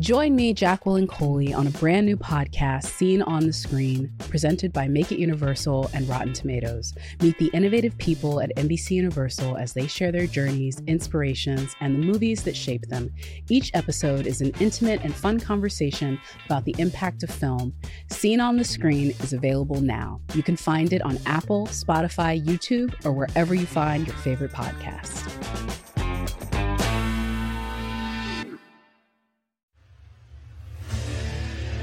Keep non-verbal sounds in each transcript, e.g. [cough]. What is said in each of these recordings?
Join me, Jacqueline Coley, on a brand new podcast, Seen on the Screen, presented by Make It Universal and Rotten Tomatoes. Meet the innovative people at NBC Universal as they share their journeys, inspirations, and the movies that shape them. Each episode is an intimate and fun conversation about the impact of film. Seen on the Screen is available now. You can find it on Apple, Spotify, YouTube, or wherever you find your favorite podcasts.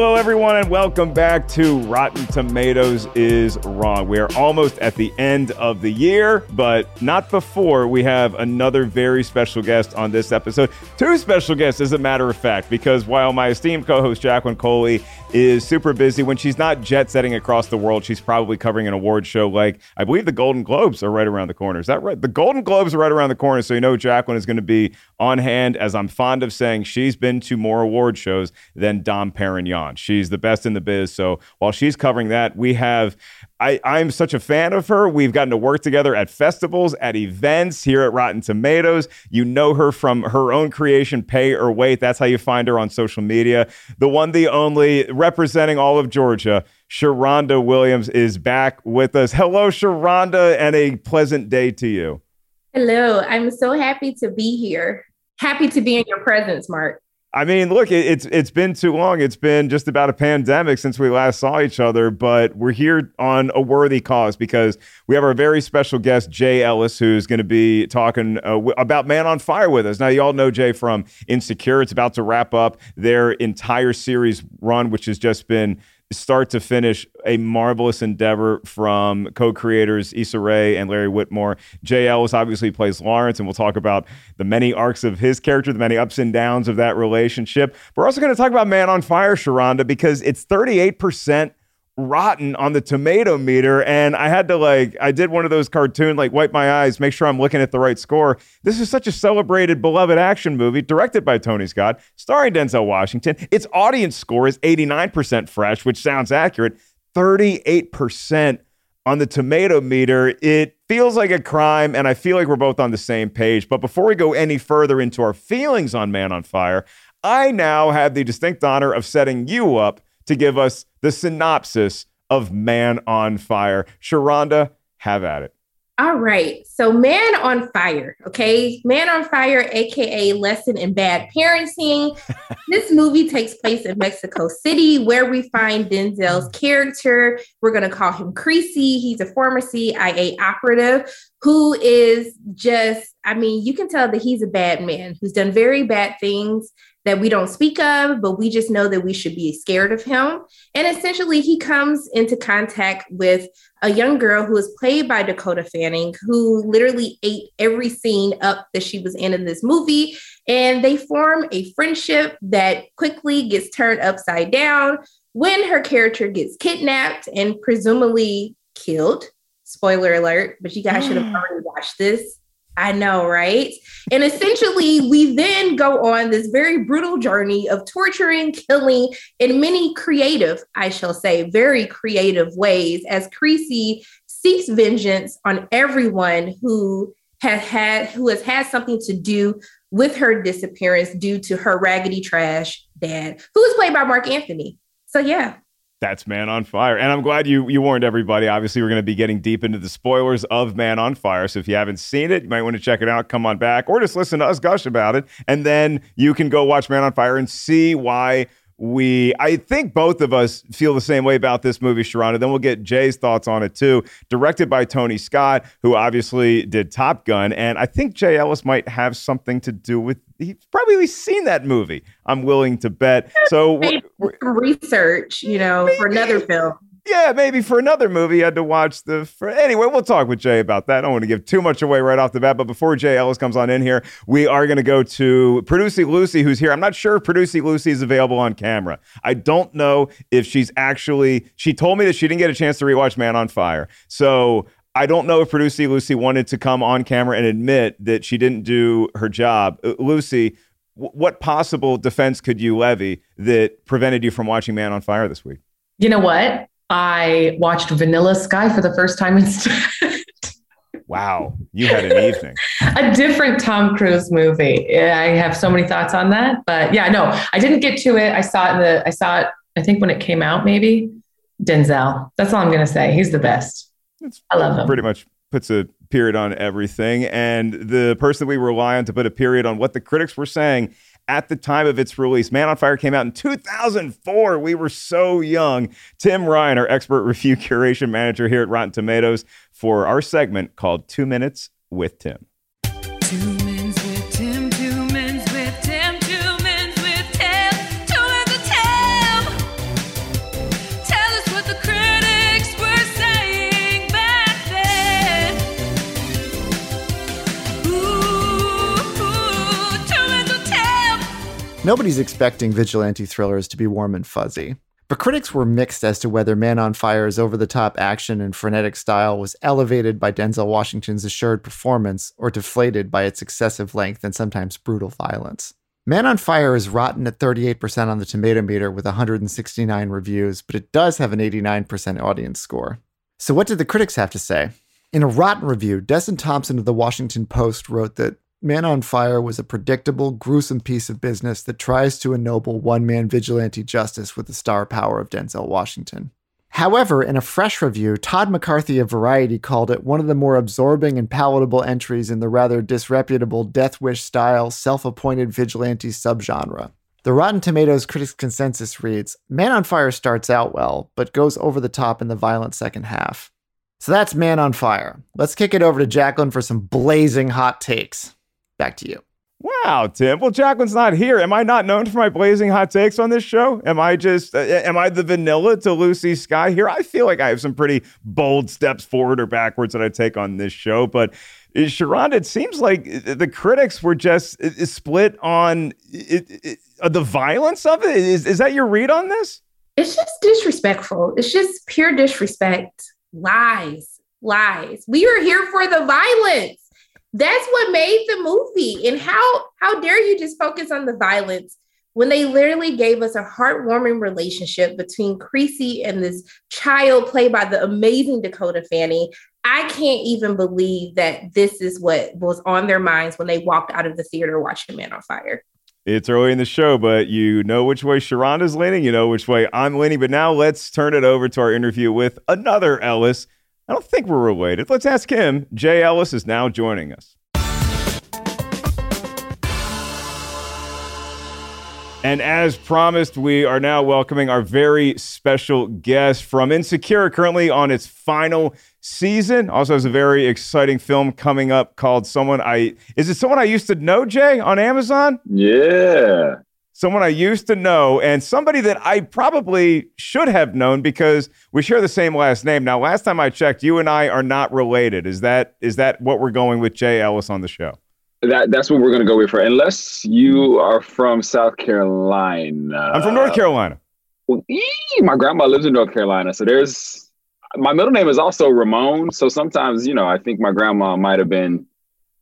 Hello, everyone, and welcome back to Rotten Tomatoes is Wrong. We are almost at the end of the year, but not before we have another very special guest on this episode. Two special guests, as a matter of fact, because while my esteemed co host Jacqueline Coley is super busy, when she's not jet setting across the world, she's probably covering an award show like I believe the Golden Globes are right around the corner. Is that right? The Golden Globes are right around the corner, so you know Jacqueline is going to be on hand, as I'm fond of saying, she's been to more award shows than Dom Perignon. She's the best in the biz. So while she's covering that, we have I, I'm such a fan of her. We've gotten to work together at festivals, at events here at Rotten Tomatoes. You know her from her own creation, Pay or Wait. That's how you find her on social media. The one, the only, representing all of Georgia, Sharonda Williams is back with us. Hello, Sharonda, and a pleasant day to you. Hello. I'm so happy to be here. Happy to be in your presence, Mark. I mean, look, it, it's it's been too long. It's been just about a pandemic since we last saw each other, but we're here on a worthy cause because we have our very special guest Jay Ellis, who's going to be talking uh, w- about Man on Fire with us. Now, you all know Jay from Insecure. It's about to wrap up their entire series run, which has just been start to finish a marvelous endeavor from co-creators Issa Rae and Larry Wilmore. Jay Ellis obviously plays Lawrence, and we'll talk about the many arcs of his character, the many ups and downs of that relationship. We're also going to talk about Man on Fire, Sharonda, because it's 38% rotten on the tomato meter and i had to like i did one of those cartoon like wipe my eyes make sure i'm looking at the right score. This is such a celebrated beloved action movie directed by tony scott starring denzel washington. Its audience score is 89% fresh which sounds accurate 38% on the tomato meter. It feels like a crime and i feel like we're both on the same page. But before we go any further into our feelings on man on fire i now have the distinct honor of setting you up to give us the synopsis of Man on Fire. Sharonda, have at it. All right. So, Man on Fire, okay? Man on Fire, AKA Lesson in Bad Parenting. [laughs] this movie takes place in Mexico City, where we find Denzel's character. We're going to call him Creasy. He's a former CIA operative who is just, I mean, you can tell that he's a bad man who's done very bad things that we don't speak of, but we just know that we should be scared of him. And essentially, he comes into contact with a young girl who is played by Dakota Fanning, who literally ate every scene up that she was in in this movie. And they form a friendship that quickly gets turned upside down when her character gets kidnapped and presumably killed. Spoiler alert, but you guys should have mm. already watched this. I know, right? And essentially, we then go on this very brutal journey of torturing, killing in many creative, I shall say, very creative ways as Creasy seeks vengeance on everyone who has had who has had something to do with her disappearance due to her raggedy trash dad, who is played by Marc Anthony. So yeah, that's Man on Fire. And I'm glad you you warned everybody. Obviously, we're going to be getting deep into the spoilers of Man on Fire. So if you haven't seen it, you might want to check it out, come on back, or just listen to us gush about it. And then you can go watch Man on Fire and see why we I think both of us feel the same way about this movie, Sharonda. Then we'll get Jay's thoughts on it too. Directed by Tony Scott, who obviously did Top Gun, and I think Jay Ellis might have something to do with. He's probably seen that movie. I'm willing to bet. So research, you know, maybe. for another film. Yeah, maybe for another movie, you had to watch the. For, anyway, we'll talk with Jay about that. I don't want to give too much away right off the bat, but before Jay Ellis comes on in here, we are going to go to Producing Lucy, who's here. I'm not sure if Producy Lucy is available on camera. I don't know if she's actually. She told me that she didn't get a chance to rewatch Man on Fire, so I don't know if Producy Lucy wanted to come on camera and admit that she didn't do her job. Uh, Lucy, w- what possible defense could you levy that prevented you from watching Man on Fire this week? You know what? I watched Vanilla Sky for the first time instead. [laughs] Wow, you had an evening. a different Tom Cruise movie. I have so many thoughts on that, but yeah, no, I didn't get to it. I saw it in the. I saw it. I think when it came out, maybe Denzel. That's all I'm gonna say. He's the best. It's I love him. Pretty much puts a period on everything, and the person we rely on to put a period on what the critics were saying at the time of its release. Man on Fire came out in 2004. We were so young. Tim Ryan, our expert review [laughs] curation manager here at Rotten Tomatoes, for our segment called Two Minutes with Tim. Two Nobody's expecting vigilante thrillers to be warm and fuzzy. But critics were mixed as to whether Man on Fire's over the top action and frenetic style was elevated by Denzel Washington's assured performance or deflated by its excessive length and sometimes brutal violence. Man on Fire is rotten at 38% on the tomato meter with 169 reviews, but it does have an 89% audience score. So, what did the critics have to say? In a rotten review, Desson Thomson of the Washington Post wrote that Man on Fire was a predictable, gruesome piece of business that tries to ennoble one man vigilante justice with the star power of Denzel Washington. However, in a fresh review, Todd McCarthy of Variety called it one of the more absorbing and palatable entries in the rather disreputable Death Wish style, self appointed vigilante subgenre. The Rotten Tomatoes critics' consensus reads Man on Fire starts out well, but goes over the top in the violent second half. So that's Man on Fire. Let's kick it over to Jacqueline for some blazing hot takes. Back to you. Wow, Tim. Well, Jacqueline's not here. Am I not known for my blazing hot takes on this show? Am I just, uh, am I the vanilla to Lucy Sky here? I feel like I have some pretty bold steps forward or backwards that I take on this show. But uh, Sharonda, it seems like uh, the critics were just uh, split on it, it, the violence of it. Is, is that your read on this? It's just disrespectful. It's just pure disrespect. Lies, lies. We are here for the violence that's what made the movie. And how how dare you just focus on the violence when they literally gave us a heartwarming relationship between Creasy and this child played by the amazing Dakota Fanning. I can't even believe that this is what was on their minds when they walked out of the theater watching Man on Fire. It's early in the show, but you know which way Sharonda's leaning. You know which way I'm leaning. But now let's turn it over to our interview with another Ellis I don't think we're related. Let's ask him. Jay Ellis is now joining us. And as promised, we are now welcoming our very special guest from Insecure, currently on its final season. Also has a very exciting film coming up called Someone I Is it someone I used to know, Jay, on Amazon? Yeah someone I used to know, and somebody that I probably should have known because we share the same last name. Now, last time I checked, you and I are not related. Is that is that what we're going with Jay Ellis on the show? That that's what we're going to go with for, unless you hmm. are from South Carolina. I'm from North Carolina. Well, my grandma lives in North Carolina, so there's my middle name is also Ramon. So sometimes, you know, I think my grandma might have been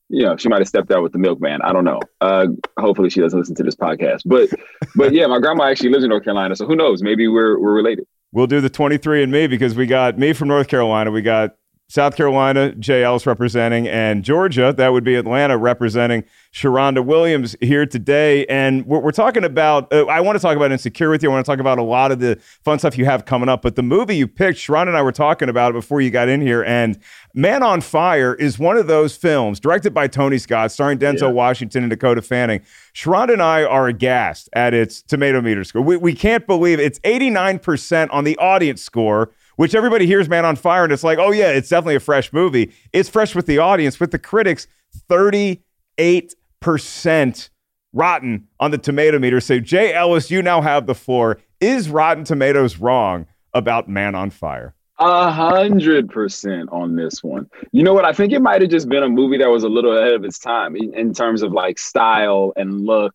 you know, she might have stepped out with the milkman. I don't know. Uh, hopefully she doesn't listen to this podcast. But but yeah, my grandma actually lives in North Carolina. So who knows? Maybe we're we're related. We'll do the 23 and me because we got me from North Carolina. We got South Carolina, JL's representing, and Georgia, that would be Atlanta representing Sharonda Williams here today. And we're, we're talking about, uh, I want to talk about Insecure with you. I want to talk about a lot of the fun stuff you have coming up. But the movie you picked, Sharonda and I were talking about it before you got in here. And Man on Fire is one of those films directed by Tony Scott, starring Denzel yeah. Washington and Dakota Fanning. Sharonda and I are aghast at its tomato meter score. We, we can't believe it. it's 89% on the audience score which everybody hears Man on Fire and it's like, oh yeah, it's definitely a fresh movie. It's fresh with the audience, with the critics, 38% rotten on the tomato meter. So Jay Ellis, you now have the floor. Is Rotten Tomatoes wrong about Man on Fire? A hundred percent on this one. You know what? I think it might have just been a movie that was a little ahead of its time in, in terms of like style and look.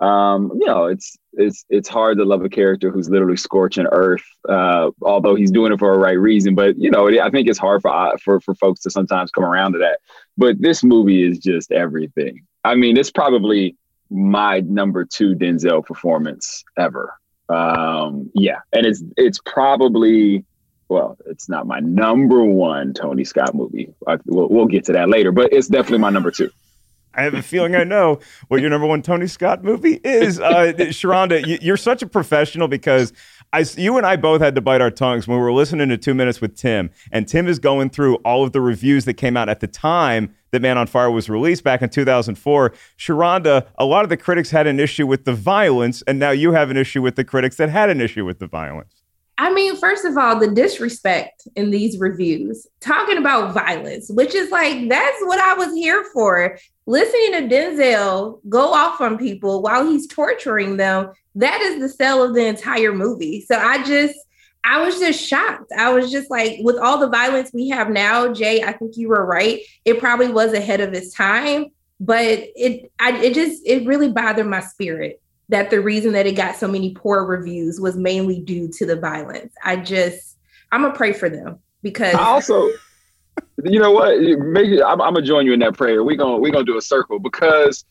Um, you know, it's it's it's hard to love a character who's literally scorching earth, uh, although he's doing it for a right reason. But you know, I think it's hard for uh, for for folks to sometimes come around to that. But this movie is just everything. I mean, it's probably my number two Denzel performance ever. Um, yeah, and it's it's probably well, it's not my number one Tony Scott movie. I, we'll, we'll get to that later, but it's definitely my number two. I have a feeling I know what your number one Tony Scott movie is. Uh, Sharonda, you, are such a professional because I, you and I both had to bite our tongues when we were listening to Two Minutes with Tim, and Tim is going through all of the reviews that came out at the time that Man on Fire was released back in 2004. Sharonda, a lot of the critics had an issue with the violence, and now you have an issue with the critics that had an issue with the violence. I mean, first of all, the disrespect in these reviews, talking about violence, which is like, that's what I was here for. Listening to Denzel go off on people while he's torturing them, that is the sell of the entire movie. So I just, I was just shocked. I was just like, with all the violence we have now, Jay, I think you were right. It probably was ahead of its time, but it, I, it just, it really bothered my spirit that the reason that it got so many poor reviews was mainly due to the violence. I just, I'm gonna pray for them because I also, you know what? Maybe I'm, I'm, gonna join you in that prayer. We're gonna we're gonna do a circle because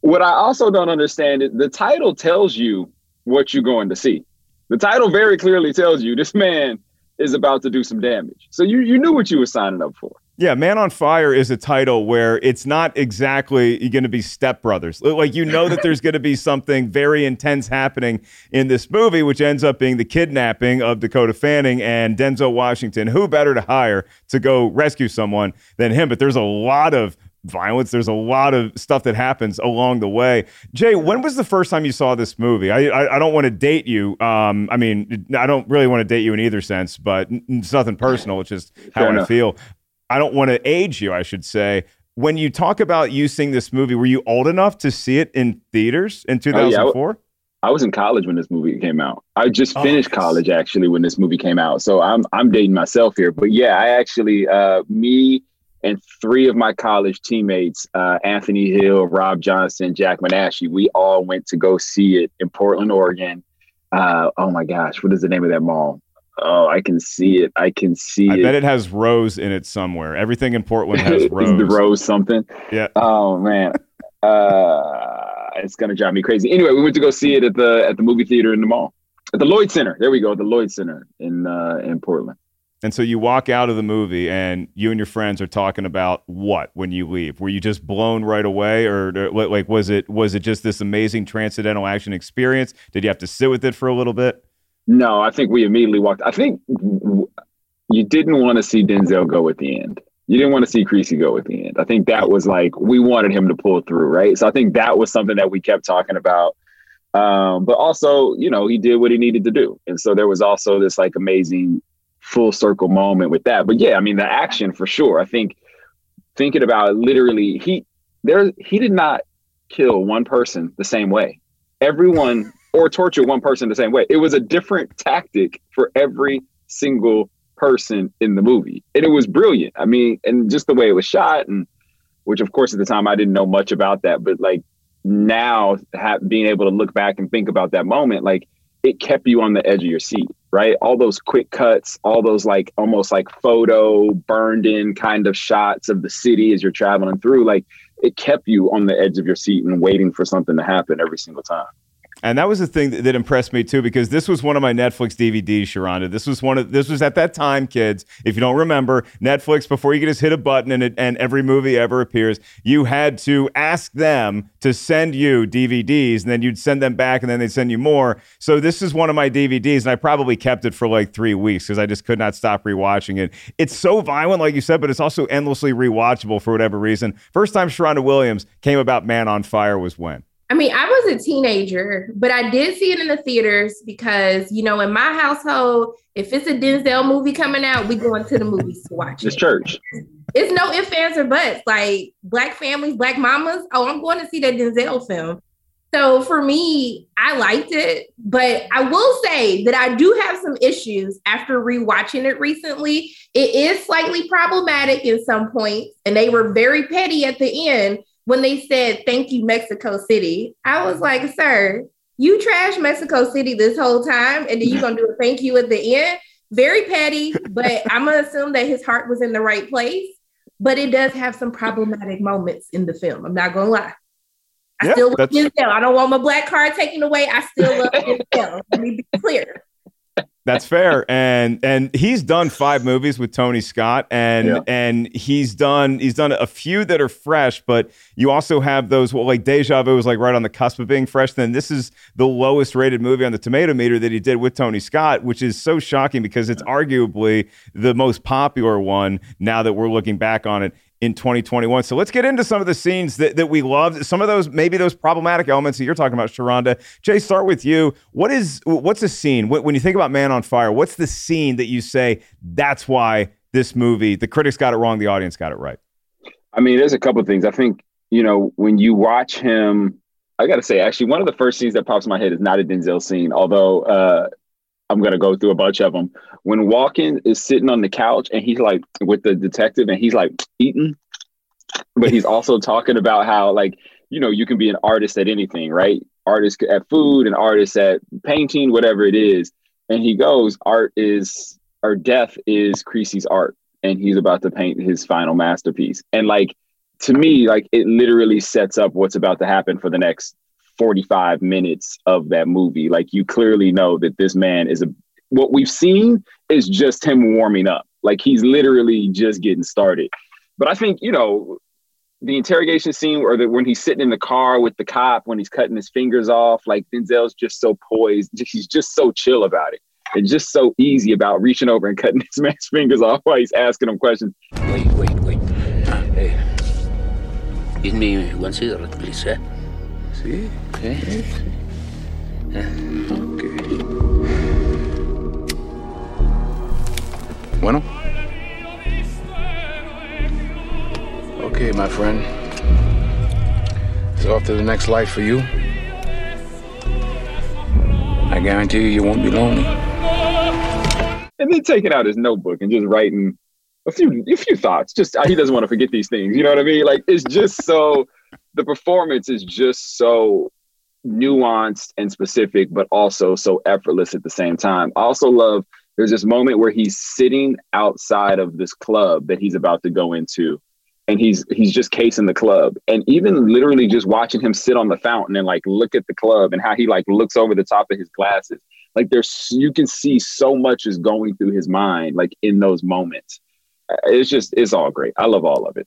what I also don't understand is the title tells you what you're going to see. The title very clearly tells you this man is about to do some damage. So you you knew what you were signing up for. Yeah, Man on Fire is a title where it's not exactly going to be stepbrothers. Like you know that there's going to be something very intense happening in this movie, which ends up being the kidnapping of Dakota Fanning and Denzel Washington. Who better to hire to go rescue someone than him? But there's a lot of violence. There's a lot of stuff that happens along the way. Jay, when was the first time you saw this movie? I I, I don't want to date you. Um, I mean, I don't really want to date you in either sense, but it's nothing personal. It's just how Fair I enough. feel. I don't want to age you, I should say. When you talk about you seeing this movie, were you old enough to see it in theaters in 2004? Oh, yeah. I was in college when this movie came out. I just oh, finished oh, college actually when this movie came out. So I'm I'm dating myself here. But yeah, I actually uh, me and three of my college teammates, uh, Anthony Hill, Rob Johnson, Jack Manasci, we all went to go see it in Portland, Oregon. Uh, oh my gosh, what is the name of that mall? Oh, I can see it. I can see I it. bet it has rose in it somewhere. Everything in Portland [laughs] has rose. the rose something. Yeah. Oh man. uh, it's gonna drive me crazy. Anyway, we went to go see it at the at the movie theater in the mall. At the Lloyd Center. There we go, the Lloyd Center in uh, in Portland. And so you walk out of the movie and you and your friends are talking about what when you leave? Were you just blown right away or like was it was it just this amazing transcendental action experience? Did you have to sit with it for a little bit? No, I think we immediately walked. I think you didn't want to see Denzel go at the end. You didn't want to see Creasy go at the end. I think that was like we wanted him to pull through, right? So I think that was something that we kept talking about. Um, but also, you know, he did what he needed to do, and so there was also this like amazing full circle moment with that. But yeah, I mean, the action for sure. I think thinking about literally, he there he did not kill one person the same way. Everyone or torture one person the same way. It was a different tactic for every single person in the movie. And it was brilliant. I mean, and just the way it was shot and which of course at the time I didn't know much about that, but like now have, being able to look back and think about that moment, like it kept you on the edge of your seat, right? All those quick cuts, all those like almost like photo burned in kind of shots of the city as you're traveling through, like it kept you on the edge of your seat and waiting for something to happen every single time. And that was the thing that, that, impressed me too, because this was one of my Netflix DVDs, Sharonda. This was one of this was at that time, kids. If you don't remember, Netflix before you could just hit a button and it, and every movie ever appears, you had to ask them to send you DVDs, and then you'd send them back, and then they'd send you more. So this is one of my DVDs, and I probably kept it for like three weeks because I just could not stop rewatching it. It's so violent, like you said, but it's also endlessly rewatchable for whatever reason. First time Sharonda Williams came about Man on Fire was when. I mean, I was a teenager, but I did see it in the theaters because, you know, in my household, if it's a Denzel movie coming out, we going to the movies to watch it's it. church. It's no ifs, ands, or buts. Like black families, black mamas. Oh, I'm going to see that Denzel film. So for me, I liked it, but I will say that I do have some issues after rewatching it recently. It is slightly problematic in some points, and they were very petty at the end when they said, Thank you, Mexico City. I was like, Sir, you trash Mexico City this whole time, and then you're to do a thank you at the end. Very petty, but I'm to assume that his heart was in the right place. But it does have some problematic moments in the film. I'm not to lie. I Yeah, still love Denzel. I don't want my black card taken away. I still love Denzel. Let me be clear. That's fair, and and he's done five movies with Tony Scott, and Yeah. and he's done he's done a few that are fresh, but you also have those well, like Deja Vu was like right on the cusp of being fresh. Then this is the lowest rated movie on the Tomato Meter that he did with Tony Scott, which is so shocking because it's arguably the most popular one now that we're looking back on it in 2021. So let's get into some of the scenes that, that we loved. Some of those, maybe those problematic elements that you're talking about, Sharonda. Jay, start with you. What is what's a scene when you think about Man on Fire? What's the scene that you say that's why this movie, the critics got it wrong, the audience got it right? I mean, there's a couple of things. I think, you know, when you watch him, I got to say, actually, one of the first scenes that pops in my head is not a Denzel scene, although uh, I'm to go through a bunch of them. When Walken is sitting on the couch and he's like with the detective and he's like eating, but he's also talking about how, like, you know, you can be an artist at anything, right? Artist at food and artist at painting, whatever it is. And he goes, art is, or death is Creasy's art. And he's about to paint his final masterpiece. And like, to me, like it literally sets up what's about to happen for the next 45 minutes of that movie. Like you clearly know that this man is a what we've seen is just him warming up. Like he's literally just getting started. But I think, you know, the interrogation scene or the, when he's sitting in the car with the cop when he's cutting his fingers off, like Denzel's just so poised. He's just so chill about it. It's just so easy about reaching over and cutting [laughs] this man's fingers off while he's asking him questions. Wait, wait, wait. Hey. Give me one cigarette, please, eh? See? Okay. Okay. Bueno? Okay, my friend. It's off to the next life for you. I guarantee you, you won't be lonely. and then taking out his notebook and just writing a few a few thoughts. Just he doesn't want to forget these things. You know what I mean? Like it's just so the performance is just so nuanced and specific, but also so effortless at the same time. I also love there's this moment where he's sitting outside of this club that he's about to go into. And he's he's just casing the club. And even literally just watching him sit on the fountain and like look at the club and how he like looks over the top of his glasses like there's you can see so much is going through his mind like in those moments it's just it's all great i love all of it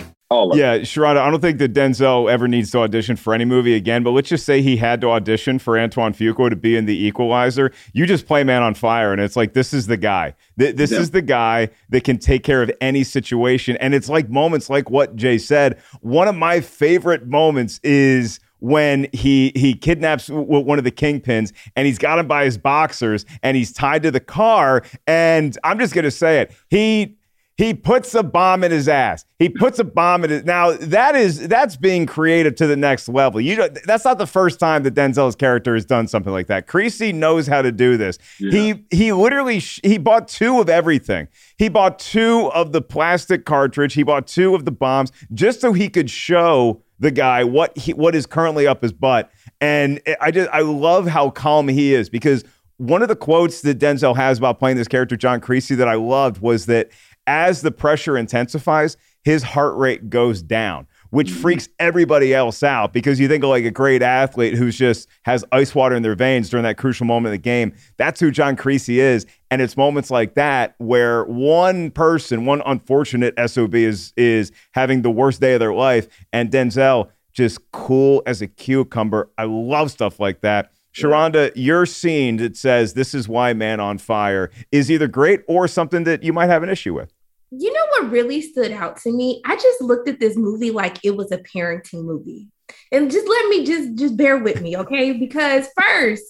All Yeah, Sharada, I don't think that Denzel ever needs to audition for any movie again, but let's just say he had to audition for Antoine Fuqua to be in The Equalizer. You just play Man on Fire, and it's like, this is the guy. Th- this Yeah. is the guy that can take care of any situation. And it's like moments like what Jay said. One of my favorite moments is when he he kidnaps one of the kingpins and he's got him by his boxers and he's tied to the car and I'm just going to say it. He he puts a bomb in his ass. He puts a bomb in his. Now that is that's being creative to the next level. You that's not the first time that Denzel's character has done something like that. Creasy knows how to do this. He he literally sh- he bought two of everything. He bought two of the plastic cartridge. He bought two of the bombs just so he could show the guy what he what is currently up his butt. And I just I love how calm he is because one of the quotes that Denzel has about playing this character, John Creasy, that I loved was that as the pressure intensifies, his heart rate goes down which mm-hmm. freaks everybody else out because you think of like a great athlete who's just has ice water in their veins during that crucial moment of the game. That's who John Creasy is. And it's moments like that where one person, one unfortunate SOB is is having the worst day of their life, and Denzel just cool as a cucumber. I love stuff like that. Sharonda, your scene that says this is why Man on Fire is either great or something that you might have an issue with you know what really stood out to me? I just looked at this movie like it was a parenting movie. And just let me just just bear with me, okay? Because first,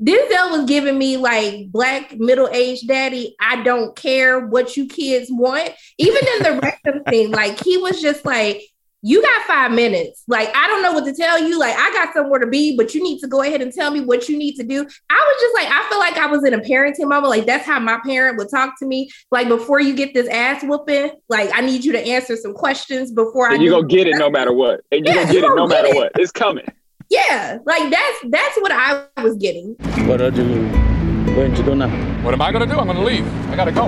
Denzel was giving me like black middle-aged daddy, I don't care what you kids want. Even in the rectum thing, like he was just like, you got five minutes. Like, I don't know what to tell you. Like, I got somewhere to be, but you need to go ahead and tell me what you need to do. I was just like, I feel like I was in a parenting moment. Like, that's how my parent would talk to me. Like, before you get this ass whooping, like, I need you to answer some questions before and I. You gonna get it no matter what. And you yeah, gonna get it no matter it. what. It's coming. Yeah, like that's that's what I was getting. What are you going to do now? What am I gonna do? I'm gonna leave. I gotta go.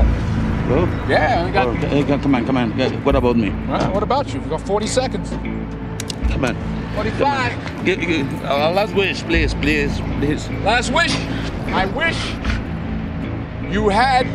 Go? Yeah, got... oh, hey, come on, come on. What about me? Well, what about you? We got 40 seconds. Come on. 45. Get, get, uh, last wish, please, please, please. Last wish. I wish you had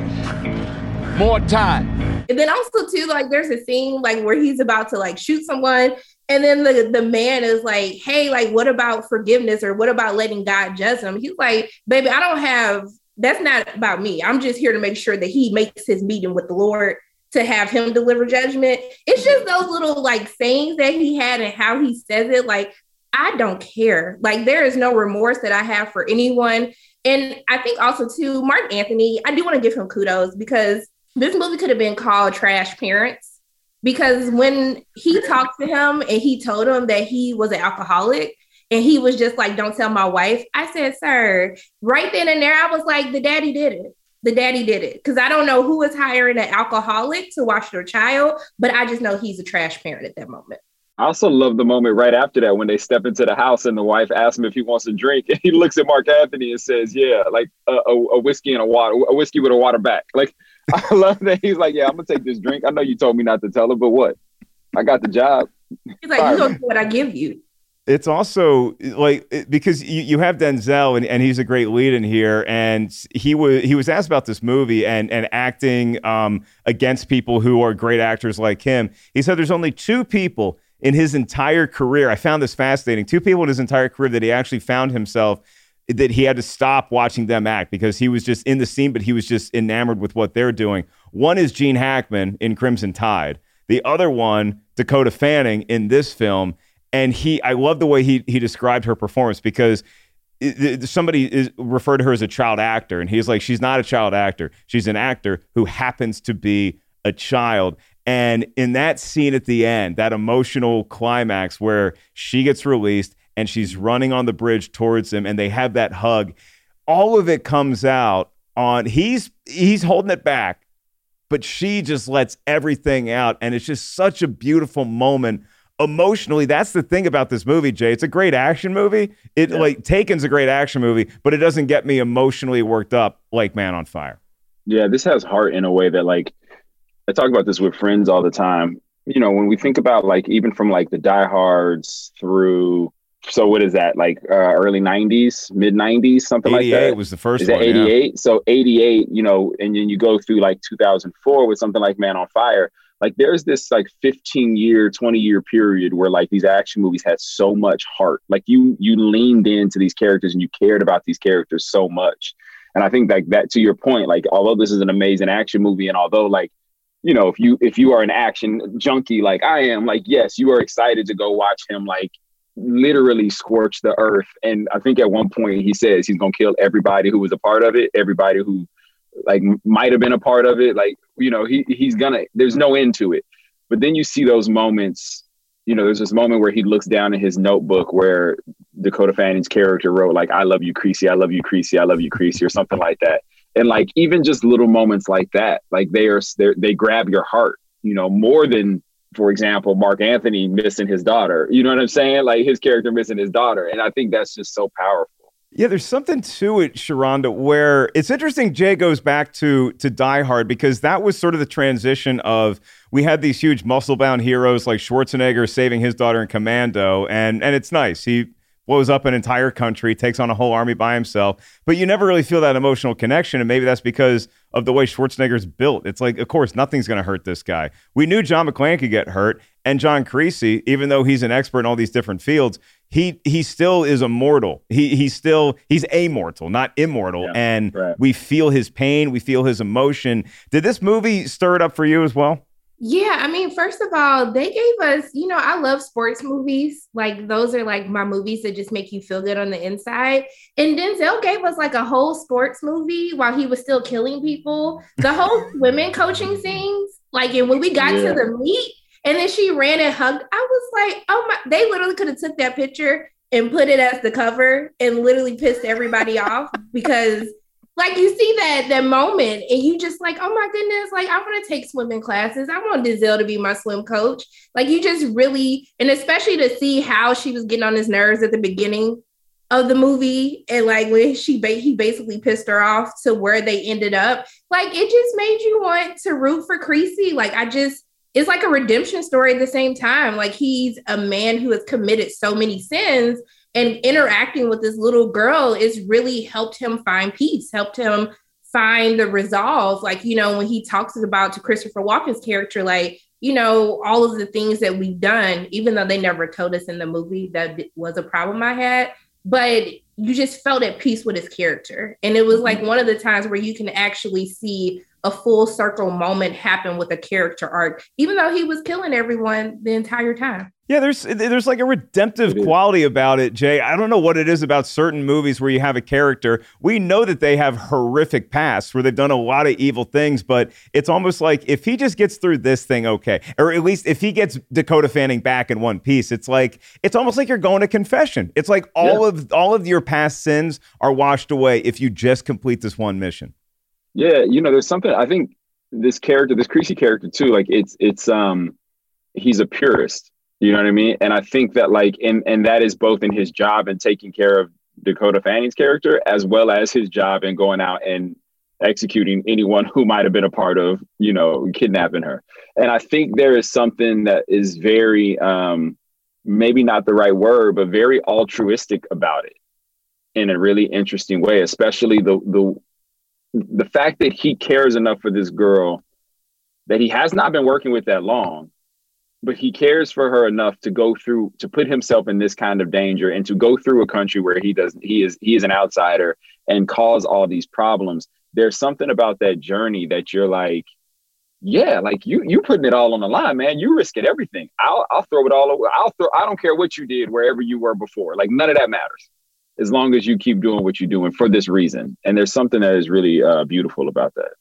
more time. And then also too, like there's a scene like where he's about to like shoot someone, and then the, the man is like, Hey, like, what about forgiveness or what about letting God judge him? He's like, baby, I don't have that's not about me. I'm just here to make sure that he makes his meeting with the Lord to have him deliver judgment. It's just those little like sayings that he had and how he says it. Like, I don't care. Like, there is no remorse that I have for anyone. And I think also, too, Marc Anthony, I do want to give him kudos because this movie could have been called Trash Parents. Because when he talked to him and he told him that he was an alcoholic, and he was just like, Don't tell my wife. I said, Sir, right then and there, I was like, The daddy did it. The daddy did it. Because I don't know who is hiring an alcoholic to watch their child, but I just know he's a trash parent at that moment. I also love the moment right after that when they step into the house and the wife asks him if he wants a drink, [laughs] and he looks at Marc Anthony and says, "Yeah, like a, a, a whiskey and a water, a whiskey with a water back." Like [laughs] I love that he's like, "Yeah, I'm gonna take this drink. I know you told me not to tell her, but what? I got the job." He's like, "You don't do what I give you." It's also like because you, you have Denzel and, and he's a great lead in here and he was he was asked about this movie and and acting um, against people who are great actors like him. He said there's only two people in his entire career. I found this fascinating. Two people in his entire career that he actually found himself that he had to stop watching them act because he was just in the scene, but he was just enamored with what they're doing. One is Gene Hackman in Crimson Tide. The other one, Dakota Fanning in this film and he I love the way he he described her performance because somebody is referred to her as a child actor. And he's like she's not a child actor. She's an actor who happens to be a child. And in that scene at the end that emotional climax where she gets released and she's running on the bridge towards him and they have that hug all of it comes out on he's he's holding it back but she just lets everything out. And it's just such a beautiful moment emotionally, that's the thing about this movie, Jay. It's a great action movie. It yeah. like Taken's a great action movie, but it doesn't get me emotionally worked up like Man on Fire. Yeah, this has heart in a way that like I talk about this with friends all the time. You know, when we think about like even from like the diehards through so what is that like uh, early 90s mid 90s something like that It was the first is one 88 yeah. so 88 you know and then you go through like 2004 with something like man on fire like there's this like 15 year 20 year period where like these action movies had so much heart. Like you you leaned into these characters and you cared about these characters so much. And i think like that to your point like although this is an amazing action movie and although like you know if you if you are an action junkie like i am like yes you are excited to go watch him like literally scorch the earth. And i think at one point he says he's going to kill everybody who was a part of it everybody who like might have been a part of it. Like, you know, he he's gonna there's no end to it. But then you see those moments, you know, there's this moment where he looks down in his notebook where Dakota Fanning's character wrote, like, I love you, Creasy, I love you, Creasy, I love you, Creasy, or something like that. And like even just little moments like that, like they are they they grab your heart, you know, more than for example, Marc Anthony missing his daughter. You know what I'm saying? Like his character missing his daughter. And I think that's just so powerful. Yeah, there's something to it, Sharonda, where it's interesting. Jay goes back to to Die Hard because that was sort of the transition of we had these huge muscle bound heroes like Schwarzenegger saving his daughter in Commando, and and it's nice. He blows up an entire country, takes on a whole army by himself, but you never really feel that emotional connection, and maybe that's because of the way Schwarzenegger's built. It's like, of course, nothing's going to hurt this guy. We knew John McClane could get hurt, and John Creasy, even though he's an expert in all these different fields, he he still is immortal. He he's still he's immortal, not immortal. Yeah, and right. we feel his pain, we feel his emotion. Did this movie stir it up for you as well? Yeah, I mean, first of all, they gave us, you know, I love sports movies. Like those are like my movies that just make you feel good on the inside. And Denzel gave us like a whole sports movie while he was still killing people. The whole [laughs] women coaching scenes, like, and when we got Yeah. to the meet, and then she ran and hugged, I was like, oh my, they literally could have took that picture and put it as the cover and literally pissed everybody [laughs] off because like you see that that moment and you just like oh my goodness like i want to take swimming classes. I want Denzel to be my swim coach. Like you just really and especially to see how she was getting on his nerves at the beginning of the movie and like when she ba- he basically pissed her off to where they ended up. Like it just made you want to root for Creasy. Like i just it's like a redemption story at the same time like he's a man who has committed so many sins and interacting with this little girl is really helped him find peace, helped him find the resolve. Like, you know, when he talks about to Christopher Walken's character, like, you know, all of the things that we've done, even though they never told us in the movie that was a problem I had, but you just felt at peace with his character. And it was like mm-hmm. one of the times where you can actually see a full circle moment happen with a character arc, even though he was killing everyone the entire time. Yeah, there's there's like a redemptive quality about it, Jay. I don't know what it is about certain movies where you have a character. We know that they have horrific pasts where they've done a lot of evil things, but it's almost like if he just gets through this thing okay, or at least if he gets Dakota Fanning back in one piece, it's like it's almost like you're going to confession. It's like all of all of your past sins are washed away if you just complete this one mission. Yeah, you know, there's something I think this character, this Creasy character too, like it's it's um he's a purist. You know what I mean? And I think that like and and that is both in his job and taking care of Dakota Fanning's character as well as his job in going out and executing anyone who might have been a part of, you know, kidnapping her. And I think there is something that is very um maybe not the right word, but very altruistic about it in a really interesting way, especially the the the fact that he cares enough for this girl that he has not been working with that long, but he cares for her enough to go through to put himself in this kind of danger and to go through a country where he does he is he is an outsider and cause all these problems. There's something about that journey that you're like, yeah, like you you putting it all on the line, man. You risking everything. I'll I'll throw it all over. I'll throw. I don't care what you did wherever you were before. Like none of that matters as long as you keep doing what you're doing for this reason. And there's something that is really uh, beautiful about that.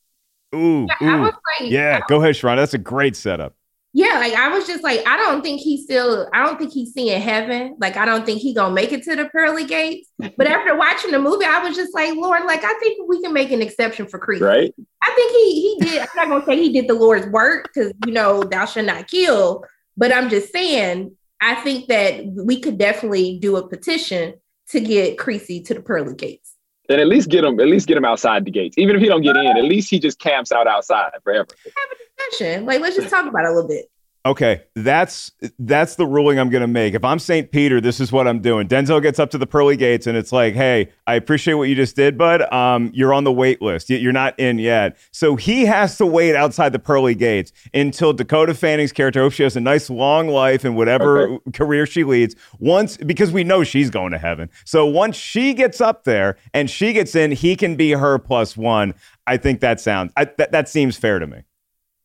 Ooh, Yeah, ooh. like, Yeah, go ahead, Sharon. That's a great setup. Yeah, like I was just like, I don't think he's still, I don't think he's seeing heaven. Like, I don't think he gonna make it to the pearly gates. But after [laughs] watching the movie, I was just like, Lord, like I think we can make an exception for Creed. Right? I think he he did. I'm not gonna say he did the Lord's work because you know thou shalt not kill. But I'm just saying, I think that we could definitely do a petition to get Creasy to the pearly gates. And at least get him, at least get him outside the gates. Even if he don't get in, at least he just camps out outside forever. Have a Discussion. Like, let's just talk about it a little bit. Okay, that's that's the ruling I'm going to make. If I'm St. Peter, this is what I'm doing. Denzel gets up to the pearly gates, and it's like, "Hey, I appreciate what you just did, bud. Um, you're on the wait list. You're not in yet." So he has to wait outside the pearly gates until Dakota Fanning's character. I hope she has a nice long life and whatever career she leads. Once, because we know she's going to heaven. So once she gets up there and she gets in, he can be her plus one. I think that sounds I, that that seems fair to me.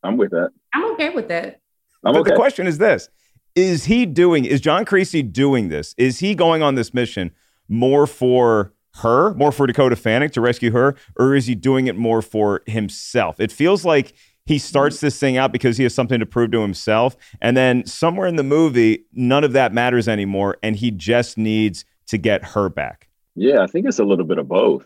I'm with that. I'm okay with that. I'm but okay. the question is this Is he doing, is John Creasy doing this? Is he going on this mission more for her, more for Dakota Fanning to rescue her, or is he doing it more for himself? It feels like he starts this thing out because he has something to prove to himself. And then somewhere in the movie, none of that matters anymore. And he just needs to get her back. Yeah, I think it's a little bit of both.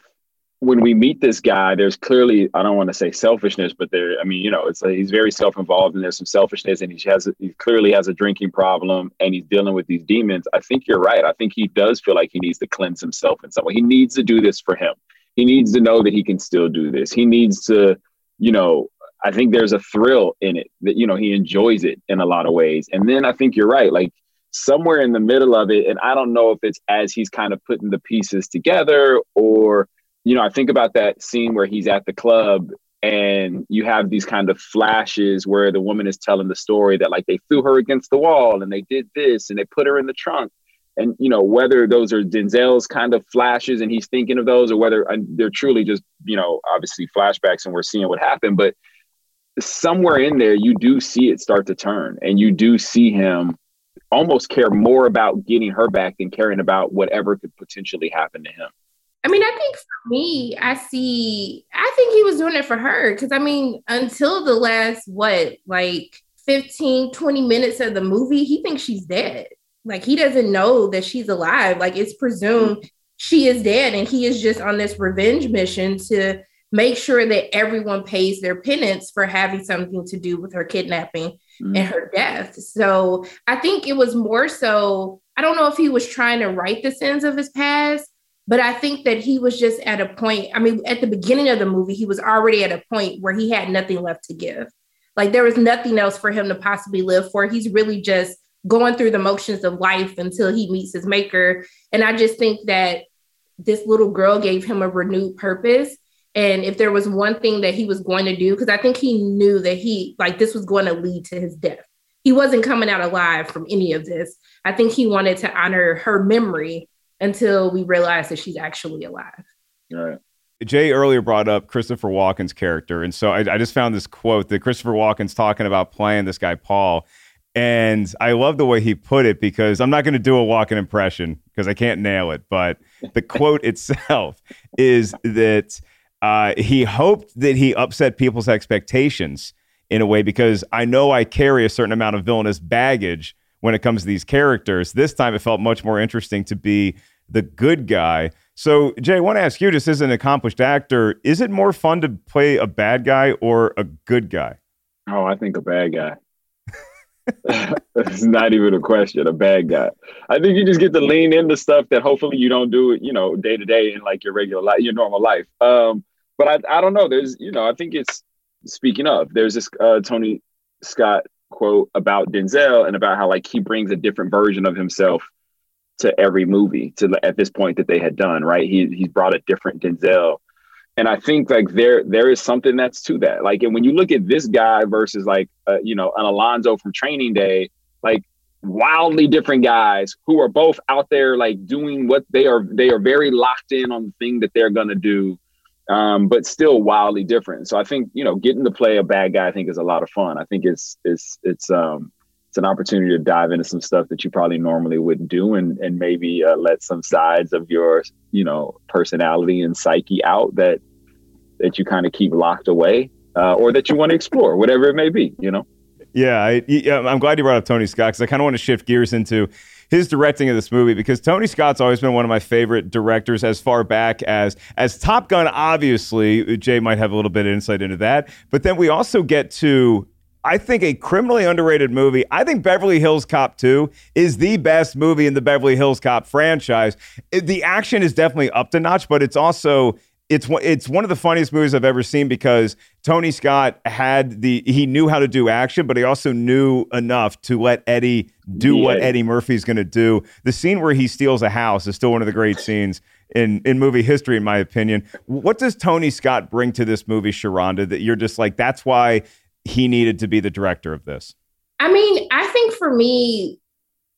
When we meet this guy, there's clearly I don't want to say selfishness, but there I mean you know it's like he's very self involved and there's some selfishness and he has he clearly has a drinking problem and he's dealing with these demons. I think you're right. I think he does feel like he needs to cleanse himself in some way. He needs to do this for him. He needs to know that he can still do this. He needs to you know I think there's a thrill in it that you know he enjoys it in a lot of ways. And then I think you're right. Like somewhere in the middle of it, and I don't know if it's as he's kind of putting the pieces together or you know, I think about that scene where he's at the club and you have these kind of flashes where the woman is telling the story that like they threw her against the wall and they did this and they put her in the trunk. And you know whether those are Denzel's kind of flashes and he's thinking of those, or whether uh, they're truly just you know obviously flashbacks and we're seeing what happened. But somewhere in there, you do see it start to turn, and you do see him almost care more about getting her back than caring about whatever could potentially happen to him. I mean, I think for me, I see, I think he was doing it for her. Cause I mean, until the last, what, like 15, 20 minutes of the movie, he thinks she's dead. Like he doesn't know that she's alive. Like it's presumed she is dead. And he is just on this revenge mission to make sure that everyone pays their penance for having something to do with her kidnapping mm-hmm. and her death. So I think it was more so, I don't know if he was trying to right the sins of his past but I think that he was just at a point. I mean, at the beginning of the movie, he was already at a point where he had nothing left to give. Like there was nothing else for him to possibly live for. He's really just going through the motions of life until he meets his maker. And I just think that this little girl gave him a renewed purpose. And if there was one thing that he was going to do, because I think he knew that he, like, this was going to lead to his death. He wasn't coming out alive from any of this. I think he wanted to honor her memory until we realize that she's actually alive. Right. Jay earlier brought up Christopher Walken's character. And so I, I, just found this quote that Christopher Walken's talking about playing this guy, Paul. And I love the way he put it because I'm not going to do a Walken impression because I can't nail it. But the [laughs] quote itself is that uh, he hoped that he upset people's expectations in a way because I know I carry a certain amount of villainous baggage when it comes to these characters. This time it felt much more interesting to be the good guy. So, Jay, I want to ask you, just as an accomplished actor, is it more fun to play a bad guy or a good guy? Oh, I think a bad guy. it's not even a question. A bad guy. I think you just get to lean into stuff that hopefully you don't do, you know, day to day in like your regular life, your normal life. Um, but I, I don't know. There's, you know, I think it's speaking of. There's this uh, Tony Scott quote about Denzel and about how like he brings a different version of himself to every movie to at this point that they had done right? He he's brought a different denzel. And i think like there there is something that's to that. Like and when you look at this guy versus like uh, you know an alonzo from training day like wildly different guys who are both out there like doing what they are they are very locked in on the thing that they're gonna do um, but still wildly different. So i think you know getting to play a bad guy i think is a lot of fun. I think it's it's it's um it's an opportunity to dive into some stuff that you probably normally wouldn't do and and maybe uh, let some sides of your you know personality and psyche out that that you kind of keep locked away uh, or that you want to explore whatever it may be you know? Yeah, I, i'm glad you brought up tony scott because i kind of want to shift gears into his directing of this movie because Tony Scott's always been one of my favorite directors as far back as as Top Gun obviously Jay might have a little bit of insight into that but then we also get to I think a criminally underrated movie. I think Beverly Hills Cop 2 is the best movie in the Beverly Hills Cop franchise. It, the action is definitely up to notch, but it's also it's it's one of the funniest movies I've ever seen because Tony Scott had the he knew how to do action, but he also knew enough to let Eddie do yeah. what Eddie Murphy's going to do. The scene where he steals a house is still one of the great scenes in in movie history, in my opinion. What does Tony Scott bring to this movie, Sharonda? That you're just like that's why he needed to be the director of this? I mean, I think for me,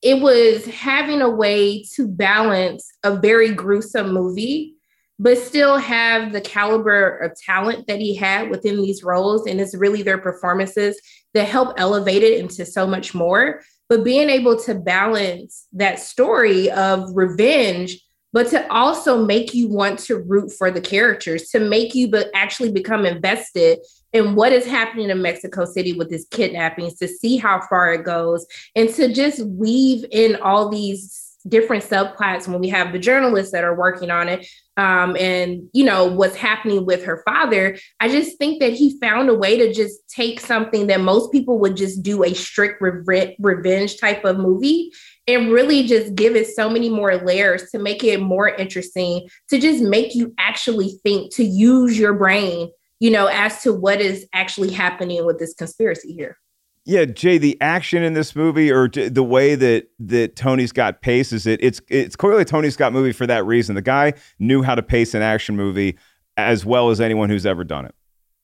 it was having a way to balance a very gruesome movie, but still have the caliber of talent that he had within these roles. And it's really their performances that help elevate it into so much more. But being able to balance that story of revenge but to also make you want to root for the characters, to make you but actually become invested in what is happening in Mexico City with this kidnappings, to see how far it goes, and to just weave in all these different subplots when we have the journalists that are working on it um, and you know what's happening with her father. I just think that he found a way to just take something that most people would just do a strict re- revenge type of movie and really just give it so many more layers to make it more interesting to just make you actually think to use your brain you know as to what is actually happening with this conspiracy here yeah, Jay, the action in this movie or the way that that Tony Scott paces it, it's it's clearly a Tony Scott movie for that reason. The guy knew how to pace an action movie as well as anyone who's ever done it.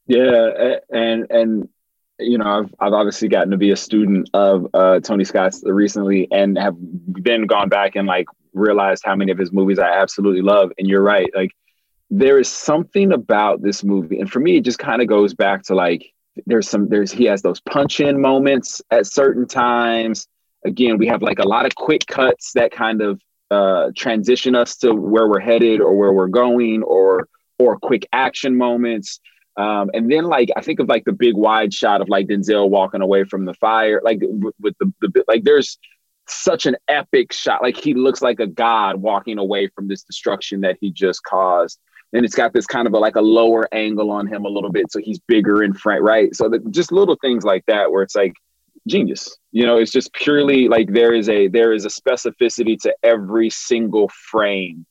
Yeah, and and you know, I've I've obviously gotten to be a student of uh, Tony Scott's recently, and have then gone back and like realized how many of his movies I absolutely love. And you're right, like there is something about this movie, and for me, it just kind of goes back to like there's some there's he has those punch in moments at certain times. Again we have like a lot of quick cuts that kind of uh, transition us to where we're headed or where we're going or or quick action moments. Um, and then like i think of like the big wide shot of like denzel walking away from the fire like with the, the like there's such an epic shot. Like he looks like a god walking away from this destruction that he just caused and it's got this kind of a, like a lower angle on him a little bit so he's bigger in front right? So that just little things like that where it's like genius you know? It's just purely like there is a there is a specificity to every single frame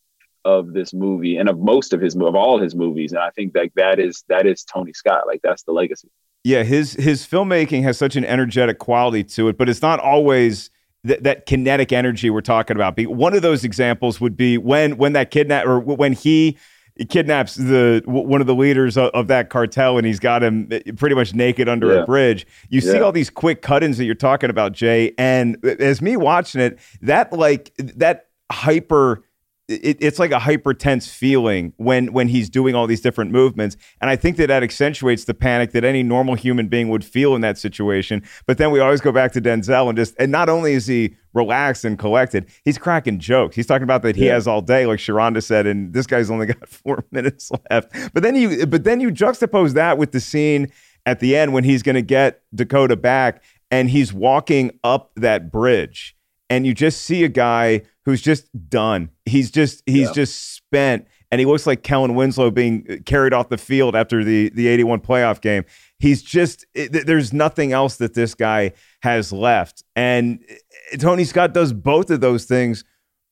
of this movie and of most of his of all his movies and i think that that is that is tony scott like that's the legacy. Yeah his his filmmaking has such an energetic quality to it but it's not always th- that kinetic energy we're talking about. One of those examples would be when when that kidnap or when he he kidnaps the one of the leaders of, of, that cartel and he's got him eh, pretty much naked under yeah. a bridge. You yeah. see all these quick cut-ins that you're talking about, Jay, and as me watching it, that like that hyper it, it's like a hyper tense feeling when when he's doing all these different movements. And i think that that accentuates the panic that any normal human being would feel in that situation. But then we always go back to denzel and just and not only is he relaxed and collected he's cracking jokes. He's talking about that he yeah. has all day like sharonda said and this guy's only [laughs] got four [laughs] minutes left. But then you but then you juxtapose that with the scene at the end when he's going to get dakota back and he's walking up that bridge and you just see a guy who's just done. He's just he's yeah. just spent, and he looks like Kellen Winslow being uh, carried off the field after the the eighty one playoff game. He's just it, there's nothing else that this guy has left, and uh, Tony Scott does both of those things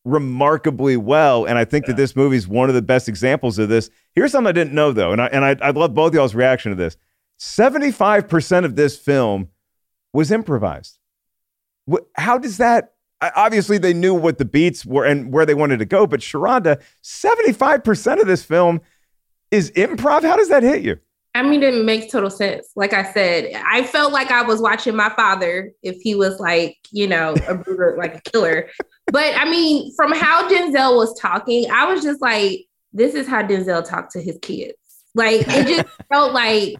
remarkably well. And I think yeah. that this movie is one of the best examples of this. Here's something I didn't know though, and I and I, I'd love both y'all's reaction to this. Seventy five percent of this film was improvised. How does that obviously they knew what the beats were and where they wanted to go, but Sharonda, 75% of this film is improv. How does that hit you? I mean, it makes total sense. Like I said, I felt like I was watching my father if he was like, you know, a brother, like a killer. But I mean, from how Denzel was talking, I was just like, this is how Denzel talked to his kids. Like it just [laughs] felt like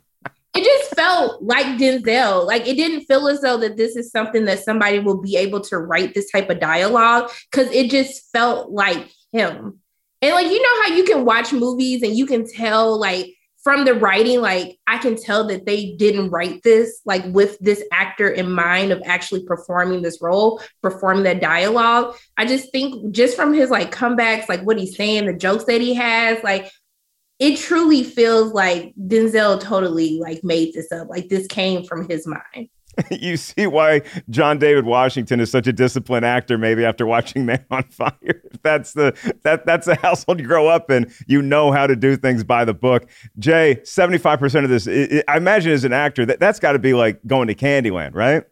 it just felt like Denzel. Like it didn't feel as though that this is something that somebody will be able to write this type of dialogue because it just felt like him. And like you know how you can watch movies and you can tell like from the writing, like I can tell that they didn't write this like with this actor in mind of actually performing this role, performing that dialogue. I just think just from his like comebacks, like what he's saying, the jokes that he has, like it truly feels like Denzel totally like made this up. Like this came from his mind. [laughs] you see why John David Washington is such a disciplined actor, maybe after watching Man on Fire. [laughs] That's the that that's the [laughs] household you grow up in. You know how to do things by the book. Jay, 75% of this, it, it, I imagine as an actor, that, that's got to be like going to Candyland, right?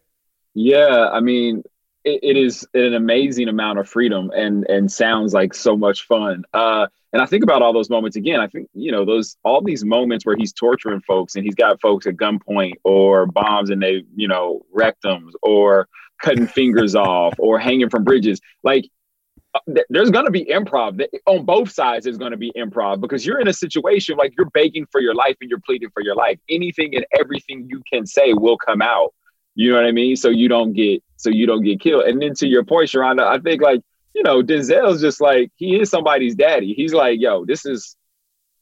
Yeah. I mean, it, it is an amazing amount of freedom and and sounds like so much fun. Uh, and I think about all those moments again. I think you know those all these moments where he's torturing folks and he's got folks at gunpoint or bombs and they you know rectums or cutting fingers [laughs] off or hanging from bridges. Like uh, there's going to be improv on both sides. There's going to be improv because you're in a situation like you're begging for your life and you're pleading for your life. Anything and everything you can say will come out. You know what I mean? So you don't get so you don't get killed. And then to your point, Sharonda, I think like, you know, Denzel's just like he is somebody's daddy. He's like, yo, this is